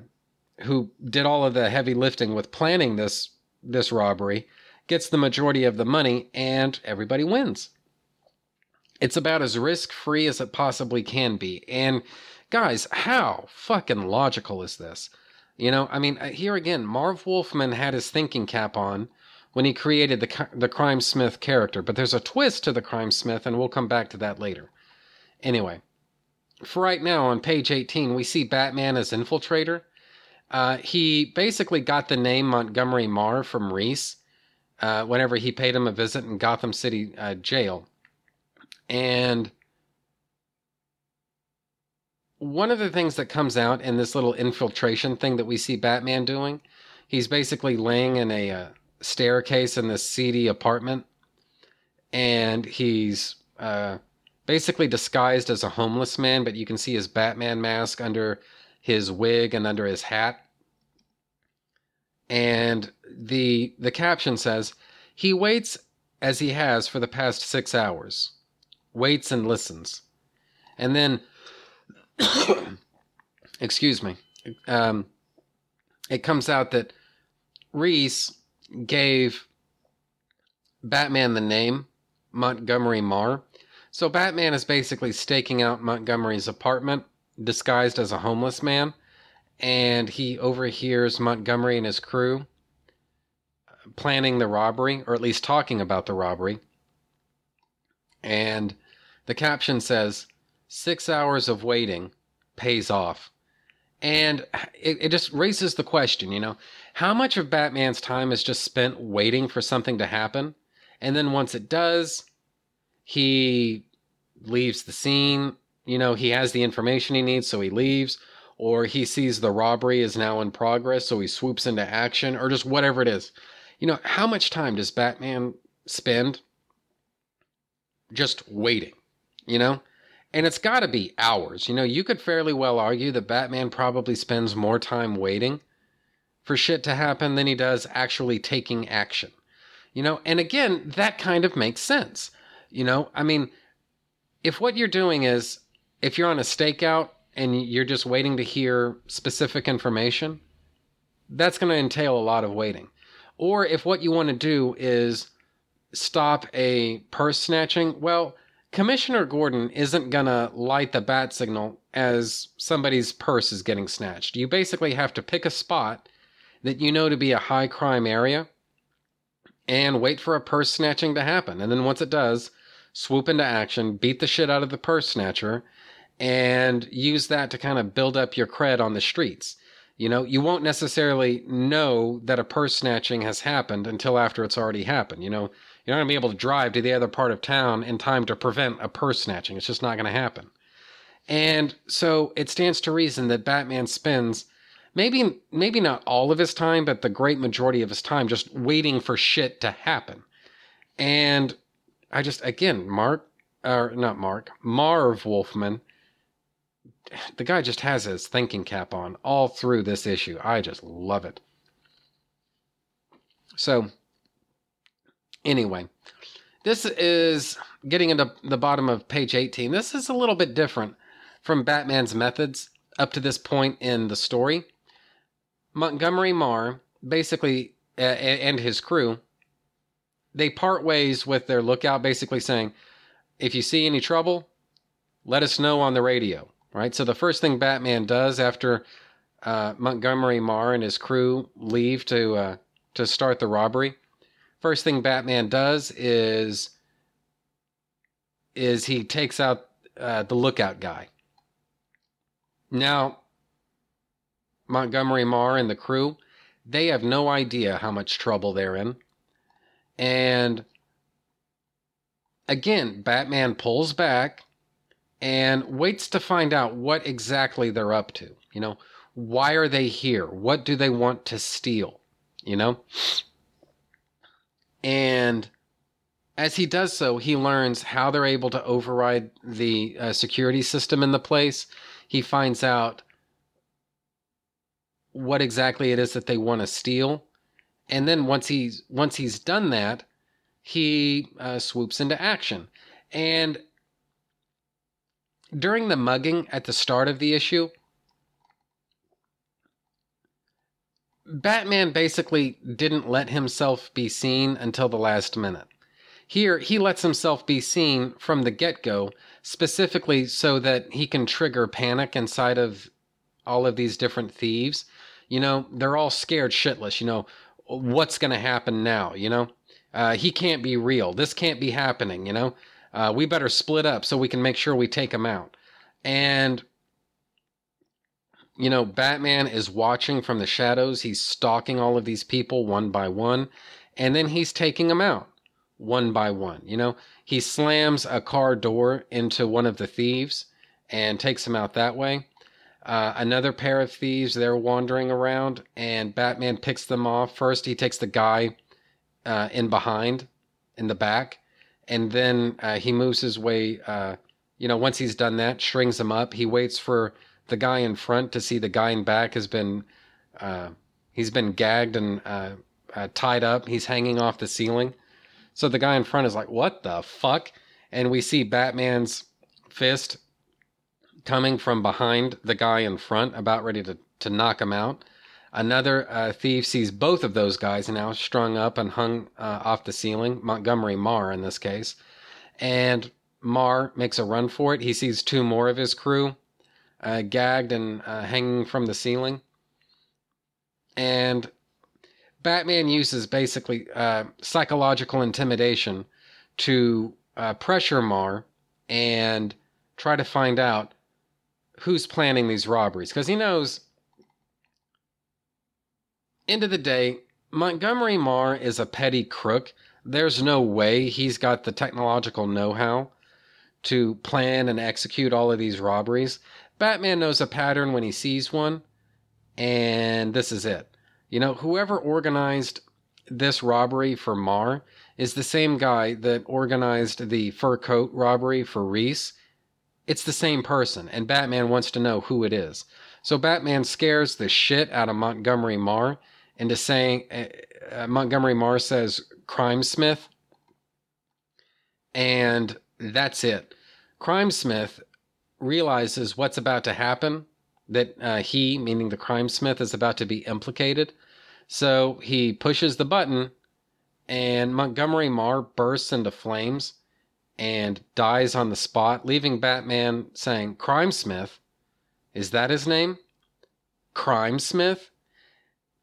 who did all of the heavy lifting with planning this this robbery, gets the majority of the money, and everybody wins. It's about as risk free as it possibly can be. And guys, how fucking logical is this? You know, I mean, uh, here again, Marv Wolfman had his thinking cap on when he created the the Crime Smith character, but there's a twist to the Crime Smith, and we'll come back to that later. Anyway, for right now, on page 18, we see Batman as infiltrator. Uh, he basically got the name Montgomery Marr from Reese uh, whenever he paid him a visit in Gotham City uh, jail. And one of the things that comes out in this little infiltration thing that we see Batman doing, he's basically laying in a uh, staircase in this seedy apartment, and he's uh, basically disguised as a homeless man, but you can see his Batman mask under his wig and under his hat. And the the caption says, "He waits as he has for the past six hours, waits and listens." And then <coughs> excuse me, um, it comes out that Reese gave Batman the name Montgomery Marr. So Batman is basically staking out Montgomery's apartment disguised as a homeless man, and he overhears Montgomery and his crew planning the robbery, or at least talking about the robbery. And the caption says, Six hours of waiting pays off. And it, it just raises the question, you know, how much of Batman's time is just spent waiting for something to happen? And then once it does, he leaves the scene. You know, he has the information he needs, so he leaves. Or he sees the robbery is now in progress, so he swoops into action, or just whatever it is. You know, how much time does Batman spend just waiting? You know? And it's got to be hours. You know, you could fairly well argue that Batman probably spends more time waiting for shit to happen than he does actually taking action. You know, and again, that kind of makes sense. You know, I mean, if what you're doing is if you're on a stakeout and you're just waiting to hear specific information, that's going to entail a lot of waiting. Or if what you want to do is stop a purse snatching, well, Commissioner Gordon isn't going to light the bat signal as somebody's purse is getting snatched. You basically have to pick a spot that you know to be a high crime area and wait for a purse snatching to happen. And then once it does, swoop into action, beat the shit out of the purse snatcher, and use that to kind of build up your cred on the streets. You know, you won't necessarily know that a purse snatching has happened until after it's already happened. You know, you're not going to be able to drive to the other part of town in time to prevent a purse snatching. It's just not going to happen. And so it stands to reason that Batman spends maybe maybe not all of his time, but the great majority of his time just waiting for shit to happen. And I just again, Mark or not Mark, Marv Wolfman, the guy just has his thinking cap on all through this issue. I just love it. So Anyway, this is getting into the bottom of page 18. This is a little bit different from Batman's methods up to this point in the story. Montgomery Marr, basically, uh, and his crew, they part ways with their lookout, basically saying, if you see any trouble, let us know on the radio. Right? So the first thing Batman does after uh, Montgomery Marr and his crew leave to uh, to start the robbery first thing Batman does is is he takes out uh, the lookout guy. Now, Montgomery Marr and the crew, they have no idea how much trouble they're in. And again, Batman pulls back and waits to find out what exactly they're up to. You know, why are they here? What do they want to steal? You know? And as he does so, he learns how they're able to override the uh, security system in the place. He finds out what exactly it is that they want to steal, and then once he's once he's done that, he uh, swoops into action. And during the mugging at the start of the issue, Batman basically didn't let himself be seen until the last minute. Here, he lets himself be seen from the get go, specifically so that he can trigger panic inside of all of these different thieves. You know, they're all scared shitless. You know, what's going to happen now? You know, uh, he can't be real. This can't be happening. You know, uh, we better split up so we can make sure we take him out. And you know, Batman is watching from the shadows. He's stalking all of these people one by one, and then he's taking them out one by one. You know, he slams a car door into one of the thieves and takes him out that way. Uh, another pair of thieves, they're wandering around, and Batman picks them off. First, he takes the guy uh, in behind, in the back, and then uh, he moves his way. Uh, you know, once he's done that, strings him up. He waits for the guy in front to see the guy in back has been uh, he's been gagged and uh, uh, tied up. He's hanging off the ceiling. So the guy in front is like, "What the fuck?" And we see Batman's fist coming from behind the guy in front, about ready to to knock him out. Another uh, thief sees both of those guys now strung up and hung uh, off the ceiling. Montgomery Marr in this case, and Marr makes a run for it. He sees two more of his crew uh, gagged and uh, hanging from the ceiling. And Batman uses basically uh, psychological intimidation to uh, pressure Marr and try to find out who's planning these robberies. Because he knows, end of the day, Montgomery Marr is a petty crook. There's no way he's got the technological know how to plan and execute all of these robberies. Batman knows a pattern when he sees one, and this is it. You know, whoever organized this robbery for Marr is the same guy that organized the fur coat robbery for Reese. It's the same person, and Batman wants to know who it is. So Batman scares the shit out of Montgomery Marr into saying, uh, uh, Montgomery Marr says, Crime Smith. And that's it. Crime Smith realizes what's about to happen, that uh, he, meaning the crime smith, is about to be implicated. So he pushes the button, and Montgomery Marr bursts into flames and dies on the spot, leaving Batman saying, Crime Smith? Is that his name? Crime Smith?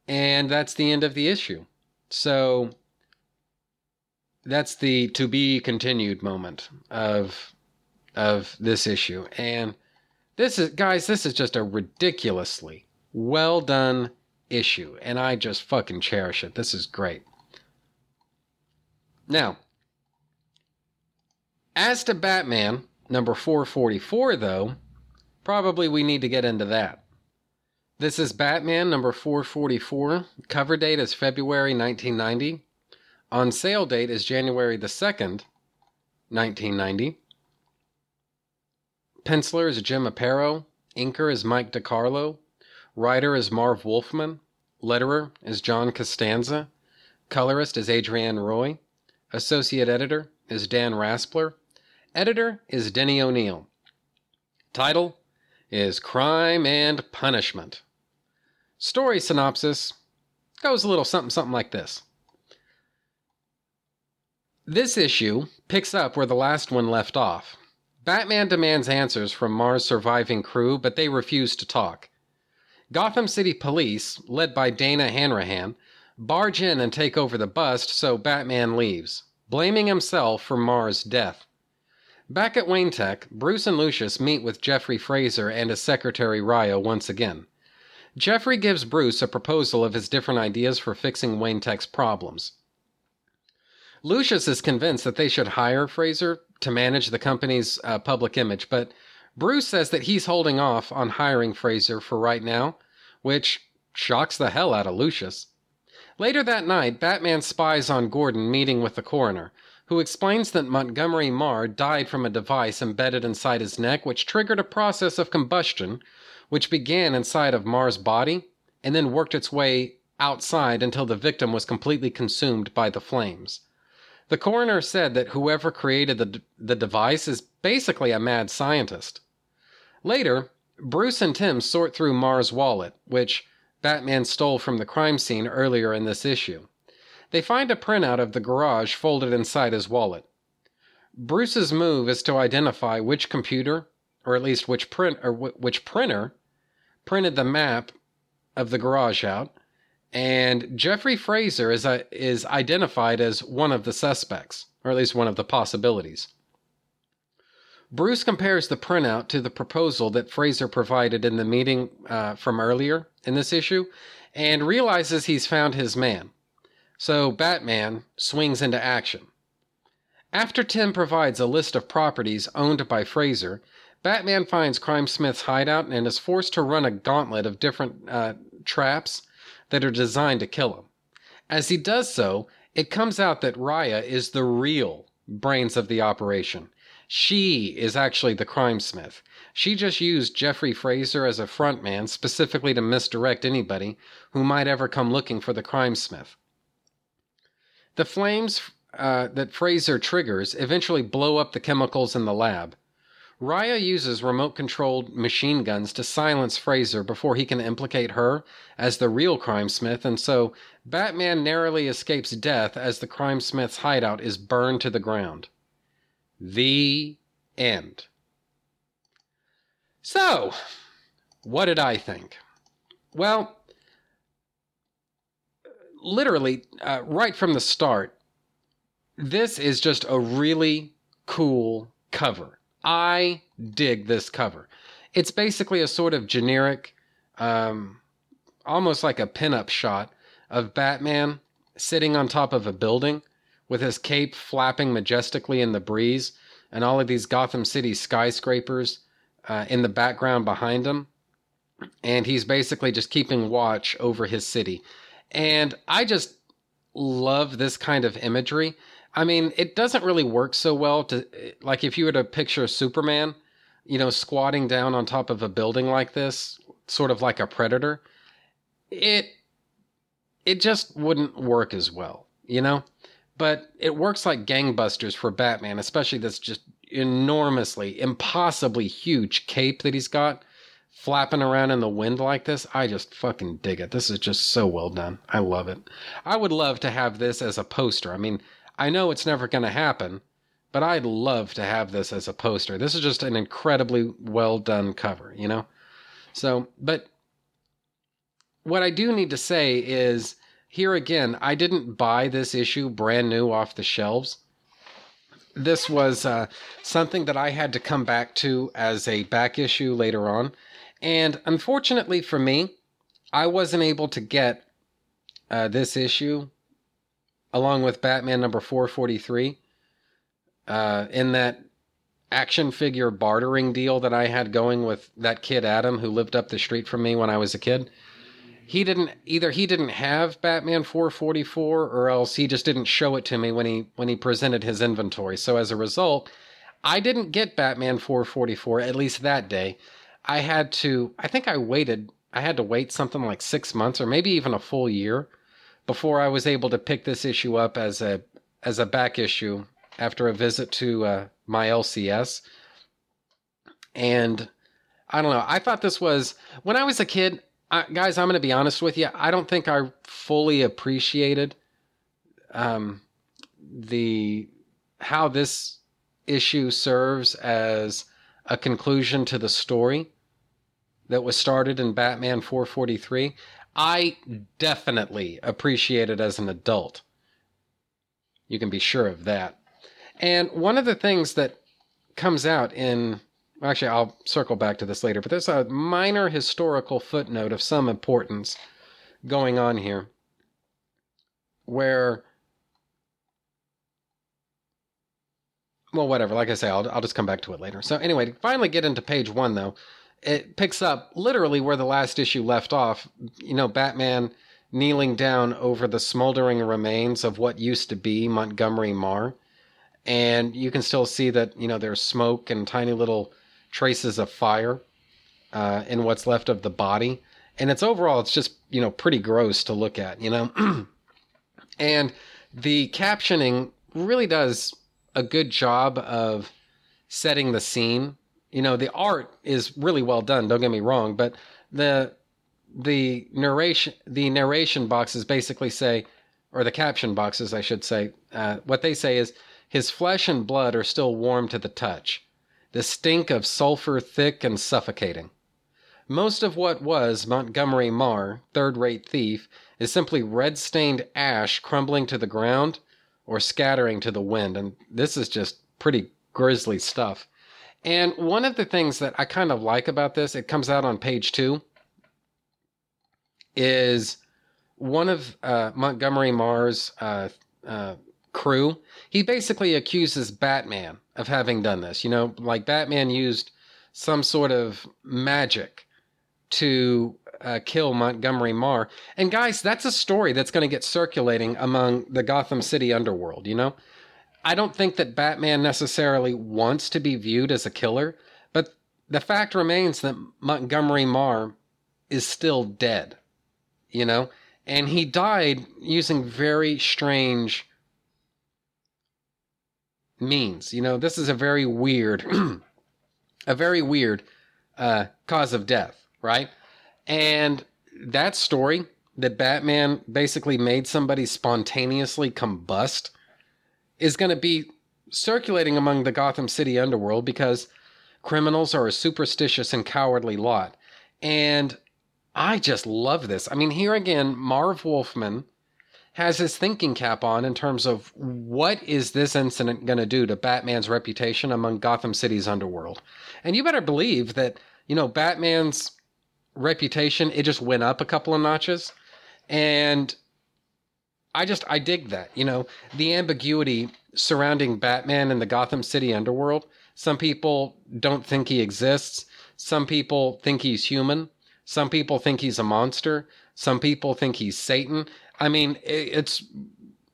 And that's the end of the issue. So that's the to be continued moment of of this issue. And this is, guys, this is just a ridiculously well done issue. And I just fucking cherish it. This is great. Now, as to Batman number 444, though, probably we need to get into that. This is Batman number 444. Cover date is February 1990. On sale date is January the 2nd, 1990. Penciler is Jim Aparo. Inker is Mike DeCarlo. Writer is Marv Wolfman. Letterer is John Costanza. Colorist is Adrienne Roy. Associate editor is Dan Raspler. Editor is Denny O'Neil. Title is Crime and Punishment. Story synopsis goes a little something something like this. This issue picks up where the last one left off. Batman demands answers from Marr's surviving crew, but they refuse to talk. Gotham City Police, led by Dana Hanrahan, barge in and take over the bust, so Batman leaves, blaming himself for Marr's death. Back at Wayne Tech, Bruce and Lucius meet with Jeffrey Fraser and his secretary Ryo once again. Jeffrey gives Bruce a proposal of his different ideas for fixing Wayne Tech's problems. Lucius is convinced that they should hire Fraser to manage the company's uh, public image, but Bruce says that he's holding off on hiring Fraser for right now, which shocks the hell out of Lucius. Later that night, Batman spies on Gordon meeting with the coroner, who explains that Montgomery Marr died from a device embedded inside his neck, which triggered a process of combustion, which began inside of Marr's body and then worked its way outside until the victim was completely consumed by the flames. The coroner said that whoever created the, the device is basically a mad scientist. Later, Bruce and Tim sort through Marr's wallet, which Batman stole from the crime scene earlier in this issue. They find a printout of the garage folded inside his wallet. Bruce's move is to identify which computer, or at least which print or which printer, printed the map of the garage out, and Jeffrey Fraser is, uh, is identified as one of the suspects, or at least one of the possibilities. Bruce compares the printout to the proposal that Fraser provided in the meeting uh, from earlier in this issue and realizes he's found his man. So Batman swings into action. After Tim provides a list of properties owned by Fraser, Batman finds Crime Smith's hideout and is forced to run a gauntlet of different uh, traps that are designed to kill him. As he does so, it comes out that Raya is the real brains of the operation. She is actually the crime smith. She just used Jeffrey Fraser as a frontman specifically to misdirect anybody who might ever come looking for the crime smith. The flames uh, that Fraser triggers eventually blow up the chemicals in the lab. Raya uses remote controlled machine guns to silence Fraser before he can implicate her as the real crime smith, and so Batman narrowly escapes death as the crime smith's hideout is burned to the ground. The end. So, what did I think? Well, literally, uh, right from the start, this is just a really cool cover. I dig this cover. It's basically a sort of generic, um, almost like a pinup shot of Batman sitting on top of a building with his cape flapping majestically in the breeze and all of these Gotham City skyscrapers uh, in the background behind him. And he's basically just keeping watch over his city. And I just love this kind of imagery. I mean, it doesn't really work so well to, like, if you were to picture Superman, you know, squatting down on top of a building like this, sort of like a predator, it, it just wouldn't work as well, you know? But it works like gangbusters for Batman, especially this just enormously, impossibly huge cape that he's got flapping around in the wind like this. I just fucking dig it. This is just so well done. I love it. I would love to have this as a poster. I mean, I know it's never going to happen, but I'd love to have this as a poster. This is just an incredibly well done cover, you know? So, but what I do need to say is here again, I didn't buy this issue brand new off the shelves. This was uh, something that I had to come back to as a back issue later on. And unfortunately for me, I wasn't able to get uh, this issue along with Batman number 443 uh, in that action figure bartering deal that I had going with that kid Adam who lived up the street from me when I was a kid. He didn't either he didn't have Batman 444 or else he just didn't show it to me when he when he presented his inventory. So as a result, I didn't get Batman 444 at least that day. I had to I think I waited I had to wait something like 6 months or maybe even a full year before I was able to pick this issue up as a as a back issue after a visit to uh, my LCS. And I don't know. I thought this was when I was a kid. Uh, guys, I'm going to be honest with you. I don't think I fully appreciated um, the how this issue serves as a conclusion to the story that was started in Batman 443. I definitely appreciate it as an adult. You can be sure of that. And one of the things that comes out in actually I'll circle back to this later, but there's a minor historical footnote of some importance going on here where well whatever like i say I'll, I'll just come back to it later so anyway to finally get into page one though it picks up literally where the last issue left off you know batman kneeling down over the smoldering remains of what used to be montgomery Marr. And you can still see that you know there's smoke and tiny little traces of fire uh, in what's left of the body. And it's overall it's just you know pretty gross to look at you know? <clears throat> And the captioning really does a good job of setting the scene you know the art is really well done don't get me wrong but the the narration the narration boxes basically say or the caption boxes i should say uh, what they say is his flesh and blood are still warm to the touch the stink of sulfur thick and suffocating Most of what was Montgomery Marr, third rate thief, is simply red stained ash crumbling to the ground or scattering to the wind. And this is just pretty grisly stuff. And one of the things that I kind of like about this, it comes out on page two, is one of uh, Montgomery Marr's uh, uh, crew. He basically accuses Batman of having done this. You know, like Batman used some sort of magic to uh, kill Montgomery Marr. And guys, that's a story that's going to get circulating among the Gotham City underworld, you know? I don't think that Batman necessarily wants to be viewed as a killer, but the fact remains that Montgomery Marr is still dead, you know? And he died using very strange means. You know, this is a very weird, <clears throat> a very weird uh, cause of death, right? And that story that Batman basically made somebody spontaneously combust is going to be circulating among the Gotham City underworld because criminals are a superstitious and cowardly lot. And I just love this. I mean, here again, Marv Wolfman has his thinking cap on in terms of what is this incident going to do to Batman's reputation among Gotham City's underworld. And you better believe that, you know, Batman's reputation, it just went up a couple of notches. And I just, I dig that. You know, the ambiguity surrounding Batman and the Gotham City underworld. Some people don't think he exists. Some people think he's human. Some people think he's a monster. Some people think he's Satan. I mean, it's,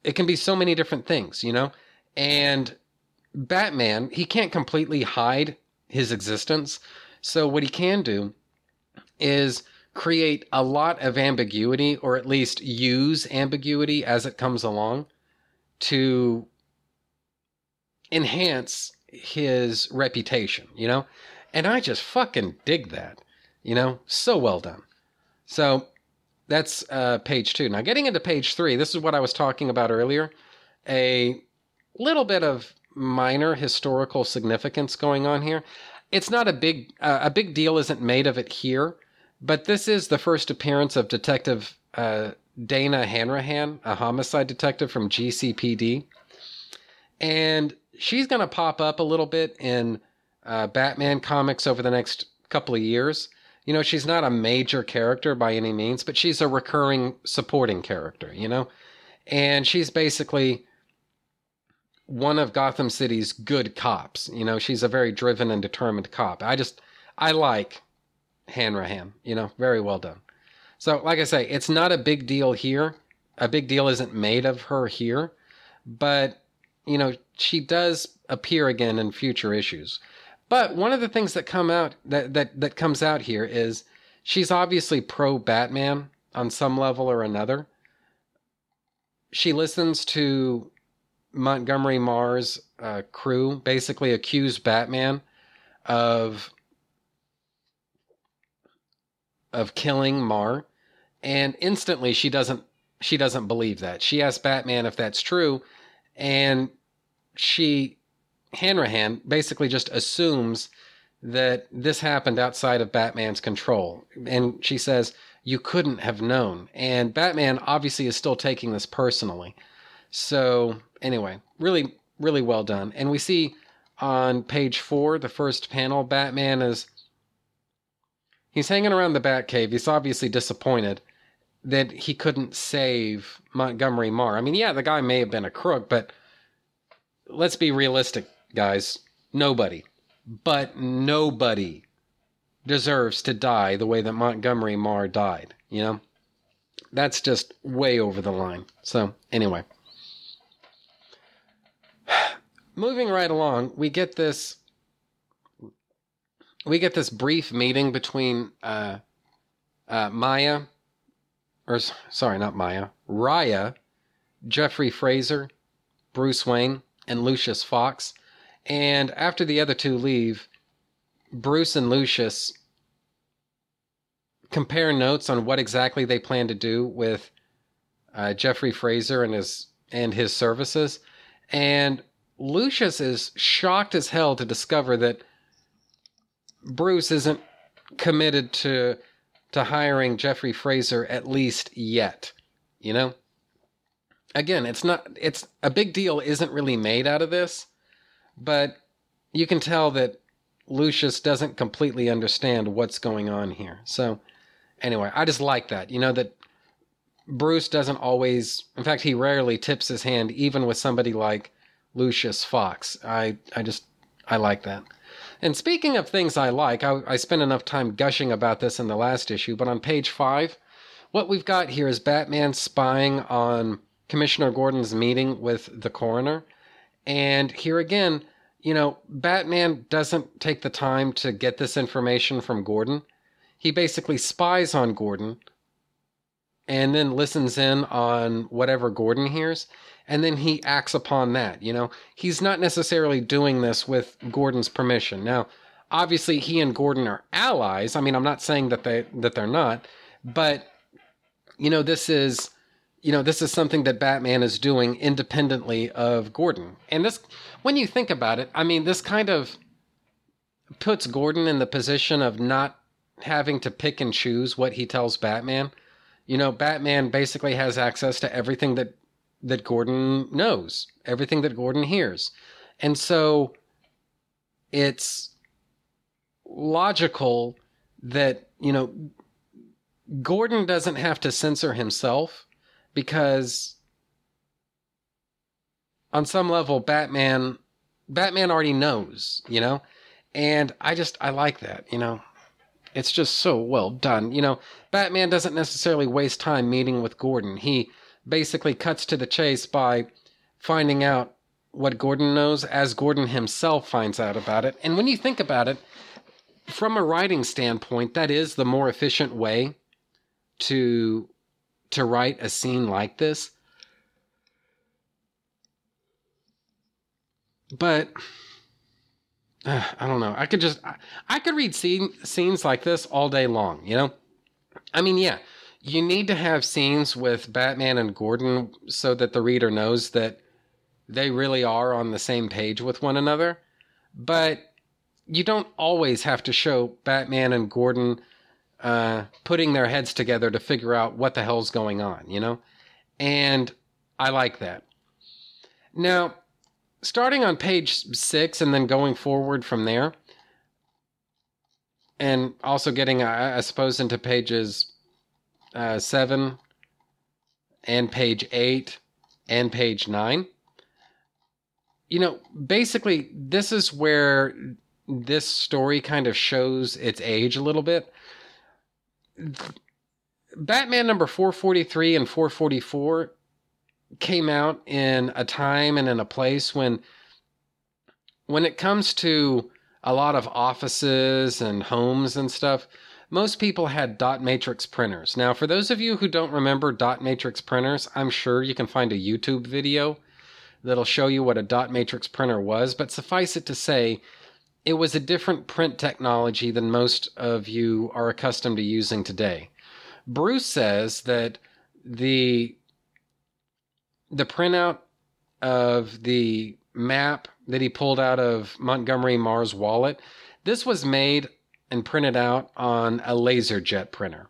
it can be so many different things, you know? And Batman, he can't completely hide his existence. So what he can do is create a lot of ambiguity or at least use ambiguity as it comes along to enhance his reputation, you know? And I just fucking dig that, you know? So well done. So that's uh, page two. Now, getting into page three, this is what I was talking about earlier. A little bit of minor historical significance going on here. It's not a big uh, a big deal isn't made of it here, but this is the first appearance of Detective uh, Dana Hanrahan, a homicide detective from GCPD. And she's going to pop up a little bit in uh, Batman comics over the next couple of years. You know, she's not a major character by any means, but she's a recurring supporting character, you know? And she's basically one of Gotham City's good cops. You know, she's a very driven and determined cop. I just, I like Hanrahan, you know, very well done. So, like I say, it's not a big deal here. A big deal isn't made of her here, but, you know, she does appear again in future issues. But one of the things that come out that that that comes out here is she's obviously pro Batman on some level or another. She listens to Montgomery Marr's uh, crew basically accuse Batman of of killing Marr, and instantly she doesn't she doesn't believe that. She asks Batman if that's true, and she Hanrahan basically just assumes that this happened outside of Batman's control. And she says, You couldn't have known. And Batman obviously is still taking this personally. So, anyway, really, really well done. And we see on page four, the first panel, Batman is. He's hanging around the Batcave. He's obviously disappointed that he couldn't save Montgomery Marr. I mean, yeah, the guy may have been a crook, but let's be realistic guys. Nobody, but nobody deserves to die the way that Montgomery Marr died, you know? That's just way over the line. So, anyway. <sighs> Moving right along, we get this we get this brief meeting between uh, uh, Maya, or sorry, not Maya, Raya, Jeffrey Fraser, Bruce Wayne, and Lucius Fox. And after the other two leave, Bruce and Lucius compare notes on what exactly they plan to do with uh, Jeffrey Fraser and his and his services. And Lucius is shocked as hell to discover that Bruce isn't committed to to hiring Jeffrey Fraser at least yet. You know? Again, it's not it's a big deal isn't really made out of this, but you can tell that Lucius doesn't completely understand what's going on here. So anyway, I just like that. You know that Bruce doesn't always in fact he rarely tips his hand even with somebody like Lucius Fox. I I just I like that. And speaking of things I like, I, I spent enough time gushing about this in the last issue, but on page five, what we've got here is Batman spying on Commissioner Gordon's meeting with the coroner. And here again, you know, Batman doesn't take the time to get this information from Gordon. He basically spies on Gordon and then listens in on whatever Gordon hears and then he acts upon that. You know, he's not necessarily doing this with Gordon's permission. Now, obviously, he and Gordon are allies. I mean, I'm not saying that they that they're not, but you know, this is you know, this is something that Batman is doing independently of Gordon. And this, when you think about it, I mean, this kind of puts Gordon in the position of not having to pick and choose what he tells Batman. You know, Batman basically has access to everything that that Gordon knows, everything that Gordon hears. And so it's logical that, you know, Gordon doesn't have to censor himself because on some level Batman Batman already knows, you know? And I just I like that, you know. It's just so well done. You know, Batman doesn't necessarily waste time meeting with Gordon. He basically cuts to the chase by finding out what Gordon knows as Gordon himself finds out about it. And when you think about it, from a writing standpoint, that is the more efficient way to to write a scene like this. But uh, I don't know. I could just I, I could read scene, scenes like this all day long, you know? I mean, yeah, you need to have scenes with Batman and Gordon so that the reader knows that they really are on the same page with one another. But you don't always have to show Batman and Gordon uh, putting their heads together to figure out what the hell's going on, you know? And I like that. Now, starting on page six and then going forward from there, and also getting, I, I suppose, into pages uh, 7 and page 8 and page 9. You know, basically, this is where this story kind of shows its age a little bit. Batman number 443 and 444 came out in a time and in a place when when it comes to a lot of offices and homes and stuff, most people had dot matrix printers. Now, for those of you who don't remember dot matrix printers, I'm sure you can find a YouTube video that'll show you what a dot matrix printer was, but suffice it to say, it was a different print technology than most of you are accustomed to using today. Bruce says that the the printout of the map that he pulled out of Montgomery Marr's wallet, this was made and print it out on a LaserJet printer.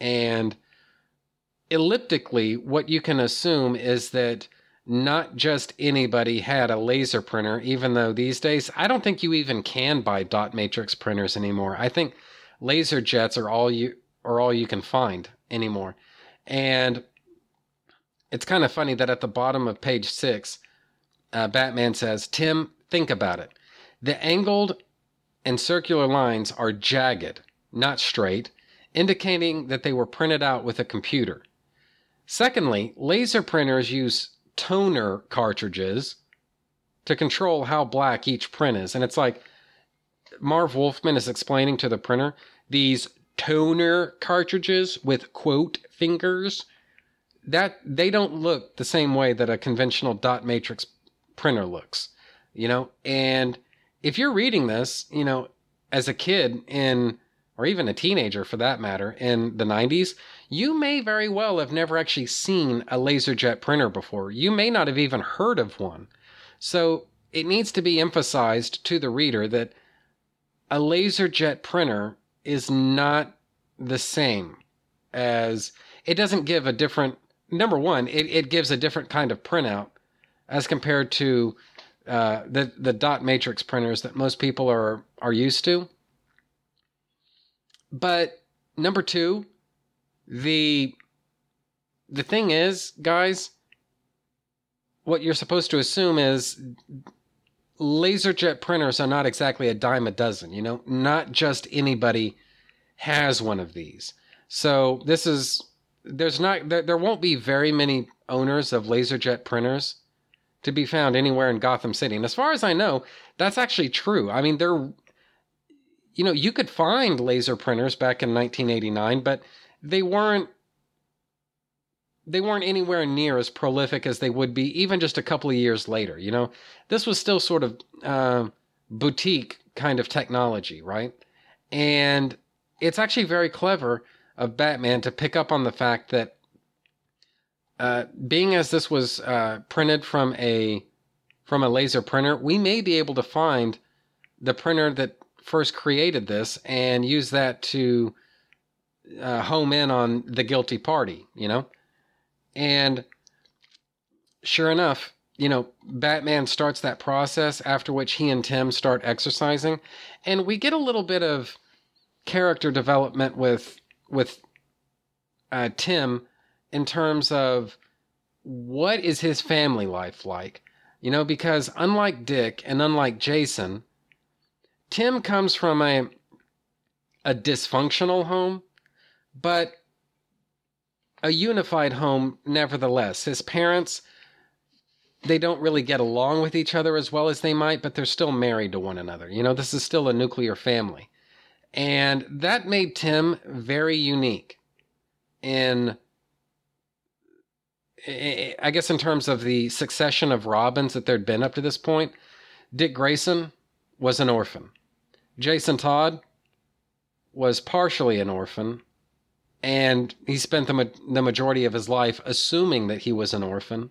And elliptically, what you can assume is that not just anybody had a laser printer, even though these days I don't think you even can buy dot matrix printers anymore. I think LaserJets are all you are all you can find anymore. And it's kind of funny that at the bottom of page six, uh, Batman says, Tim, think about it. The angled and circular lines are jagged, not straight, indicating that they were printed out with a computer. Secondly, laser printers use toner cartridges to control how black each print is. And it's like Marv Wolfman is explaining to the printer these toner cartridges with quote fingers that they don't look the same way that a conventional dot matrix printer looks you know and if you're reading this, you know, as a kid in, or even a teenager for that matter, in the 90s, you may very well have never actually seen a LaserJet printer before. You may not have even heard of one. So it needs to be emphasized to the reader that a LaserJet printer is not the same as it doesn't give a different number one it, it gives a different kind of printout as compared to uh, the the dot matrix printers that most people are are used to. But number two the the thing is guys what you're supposed to assume is laserjet printers are not exactly a dime a dozen you know? Not just anybody has one of these. So this is there's not there, there won't be very many owners of laserjet printers to be found anywhere in Gotham City. And as far as I know, that's actually true. I mean, they're you know, you could find laser printers back in 1989, but they weren't they weren't anywhere near as prolific as they would be even just a couple of years later, you know. This was still sort of uh, boutique kind of technology, right? And it's actually very clever of Batman to pick up on the fact that uh, being as this was uh, printed from a from a laser printer, we may be able to find the printer that first created this and use that to uh, home in on the guilty party, you know. And sure enough, you know, Batman starts that process. After which he and Tim start exercising, and we get a little bit of character development with with uh, Tim in terms of what is his family life like. You know, because unlike Dick and unlike Jason, Tim comes from a a dysfunctional home, but a unified home nevertheless. His parents they don't really get along with each other as well as they might, but they're still married to one another. You know, this is still a nuclear family. And that made Tim very unique in I guess in terms of the succession of Robins that there'd been up to this point, Dick Grayson was an orphan. Jason Todd was partially an orphan, and he spent the, ma- the majority of his life assuming that he was an orphan.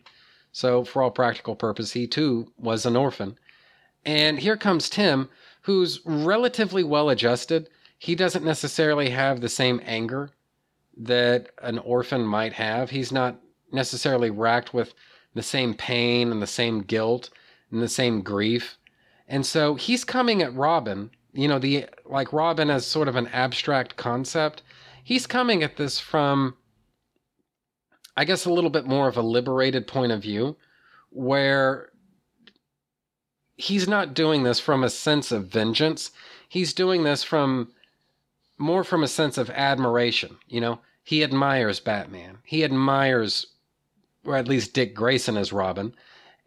So, for all practical purposes, he too was an orphan. And here comes Tim, who's relatively well adjusted. He doesn't necessarily have the same anger that an orphan might have. He's not necessarily racked with the same pain and the same guilt and the same grief. And so he's coming at Robin, you know, the like Robin as sort of an abstract concept. He's coming at this from I guess a little bit more of a liberated point of view where he's not doing this from a sense of vengeance. He's doing this from more from a sense of admiration, you know. He admires Batman. He admires or at least Dick Grayson as Robin,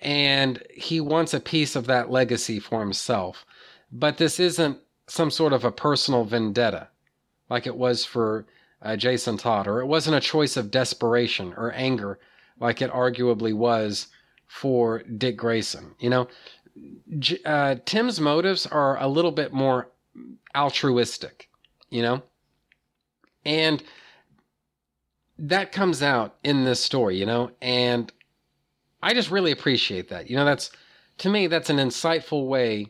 and he wants a piece of that legacy for himself. But this isn't some sort of a personal vendetta like it was for uh, Jason Todd, or it wasn't a choice of desperation or anger like it arguably was for Dick Grayson. You know, J- uh, Tim's motives are a little bit more altruistic, you know? And that comes out in this story, you know, and I just really appreciate that. You know, that's to me that's an insightful way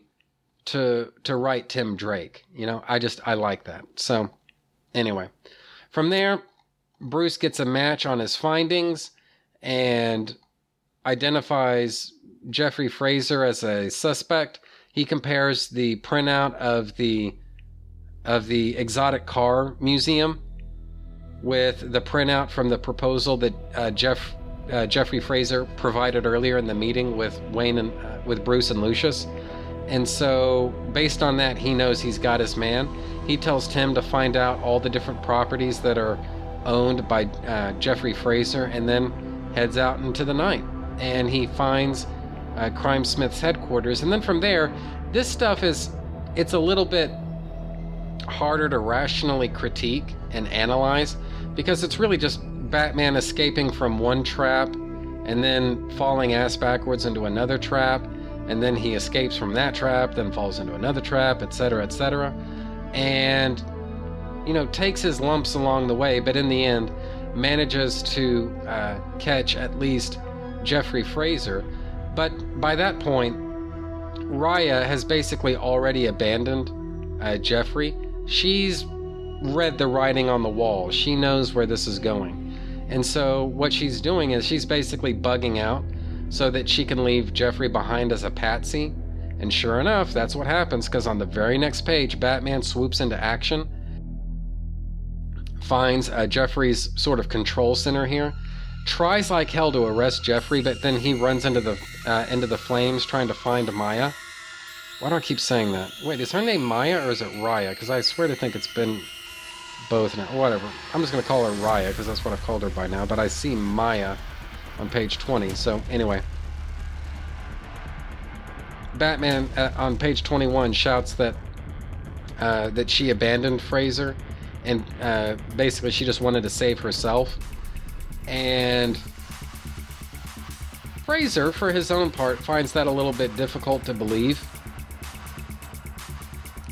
to to write Tim Drake. You know, I just I like that. So anyway, from there, Bruce gets a match on his findings and identifies Jeffrey Fraser as a suspect. He compares the printout of the of the exotic car museum with the printout from the proposal that uh, Jeff uh, Jeffrey Fraser provided earlier in the meeting with Wayne and uh, with Bruce and Lucius. And so, based on that, he knows he's got his man. He tells Tim to find out all the different properties that are owned by uh, Jeffrey Fraser, and then heads out into the night. And he finds uh, Crime Smith's headquarters. And then from there, this stuff is it's a little bit harder to rationally critique and analyze because it's really just Batman escaping from one trap and then falling ass backwards into another trap and then he escapes from that trap then falls into another trap etc etc and you know takes his lumps along the way but in the end manages to uh, catch at least Jeffrey Fraser. But by that point Raya has basically already abandoned uh, Jeffrey. She's read the writing on the wall. She knows where this is going. And so what she's doing is she's basically bugging out so that she can leave Jeffrey behind as a patsy. And sure enough, that's what happens because on the very next page, Batman swoops into action, finds uh, Jeffrey's sort of control center here, tries like hell to arrest Jeffrey, but then he runs into the uh, into the flames trying to find Maya. Why do I keep saying that? Wait, is her name Maya or is it Raya? Because I swear to think it's been both now. Whatever. I'm just going to call her Raya because that's what I've called her by now. But I see Maya on page 20. So, anyway. Batman uh, on page 21 shouts that uh, that she abandoned Fraser and uh, basically she just wanted to save herself. And Fraser, for his own part, finds that a little bit difficult to believe,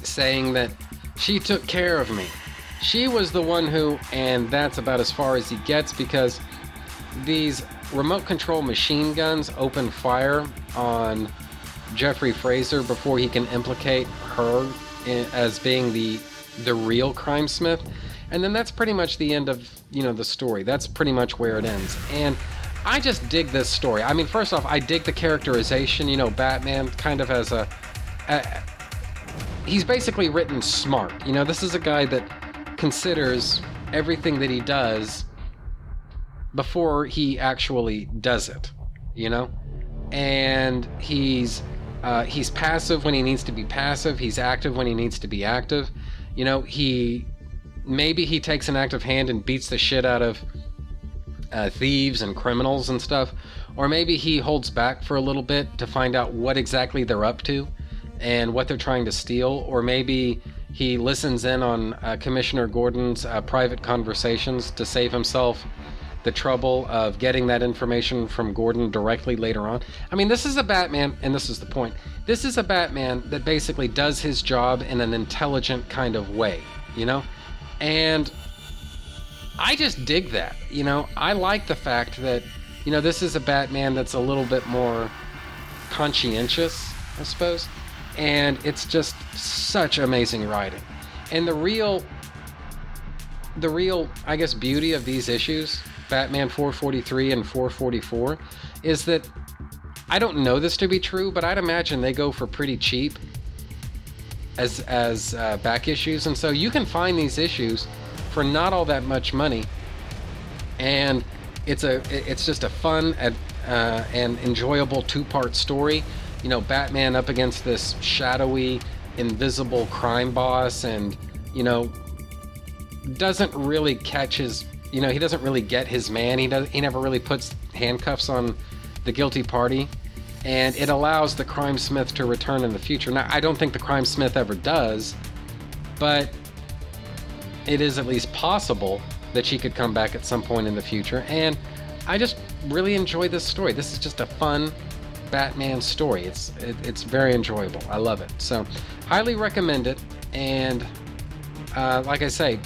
saying that she took care of me. She was the one who, and that's about as far as he gets because these remote control machine guns open fire on Jeffrey Fraser before he can implicate her in, as being the the real crime smith. And then that's pretty much the end of, you know, the story. That's pretty much where it ends. And I just dig this story. I mean, first off, I dig the characterization, you know, Batman kind of as a, a he's basically written smart. You know, this is a guy that considers everything that he does before he actually does it, you know? And he's uh, he's passive when he needs to be passive. He's active when he needs to be active. You know, he maybe he takes an active hand and beats the shit out of uh, thieves and criminals and stuff, or maybe he holds back for a little bit to find out what exactly they're up to and what they're trying to steal, or maybe he listens in on uh, Commissioner Gordon's uh, private conversations to save himself the trouble of getting that information from Gordon directly later on. I mean, this is a Batman, and this is the point. This is a Batman that basically does his job in an intelligent kind of way, you know? And I just dig that, you know? I like the fact that, you know, this is a Batman that's a little bit more conscientious, I suppose. And it's just such amazing writing. And the real the real, I guess, beauty of these issues Batman 443 and 444 is that I don't know this to be true, but I'd imagine they go for pretty cheap as as uh, back issues, and so you can find these issues for not all that much money, and it's a it's just a fun and, uh, and enjoyable two part story. You know, Batman up against this shadowy, invisible crime boss, and you know doesn't really catch his you know, he doesn't really get his man. He does. He never really puts handcuffs on the guilty party, and it allows the crime smith to return in the future. Now, I don't think the crime smith ever does, but it is at least possible that she could come back at some point in the future. And I just really enjoy this story. This is just a fun Batman story. It's it, it's very enjoyable. I love it. So, highly recommend it. And uh, like I say,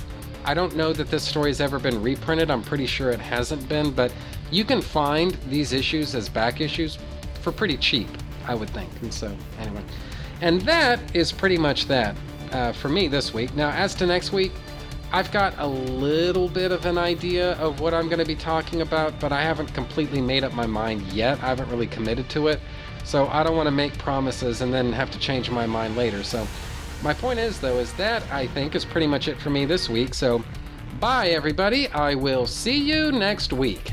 I don't know that this story has ever been reprinted. I'm pretty sure it hasn't been, but you can find these issues as back issues for pretty cheap, I would think. And so, anyway. And that is pretty much that uh, for me this week. Now, as to next week, I've got a little bit of an idea of what I'm going to be talking about, but I haven't completely made up my mind yet. I haven't really committed to it. So I don't want to make promises and then have to change my mind later. So my point is, though, is that I think is pretty much it for me this week. So, bye, everybody. I will see you next week.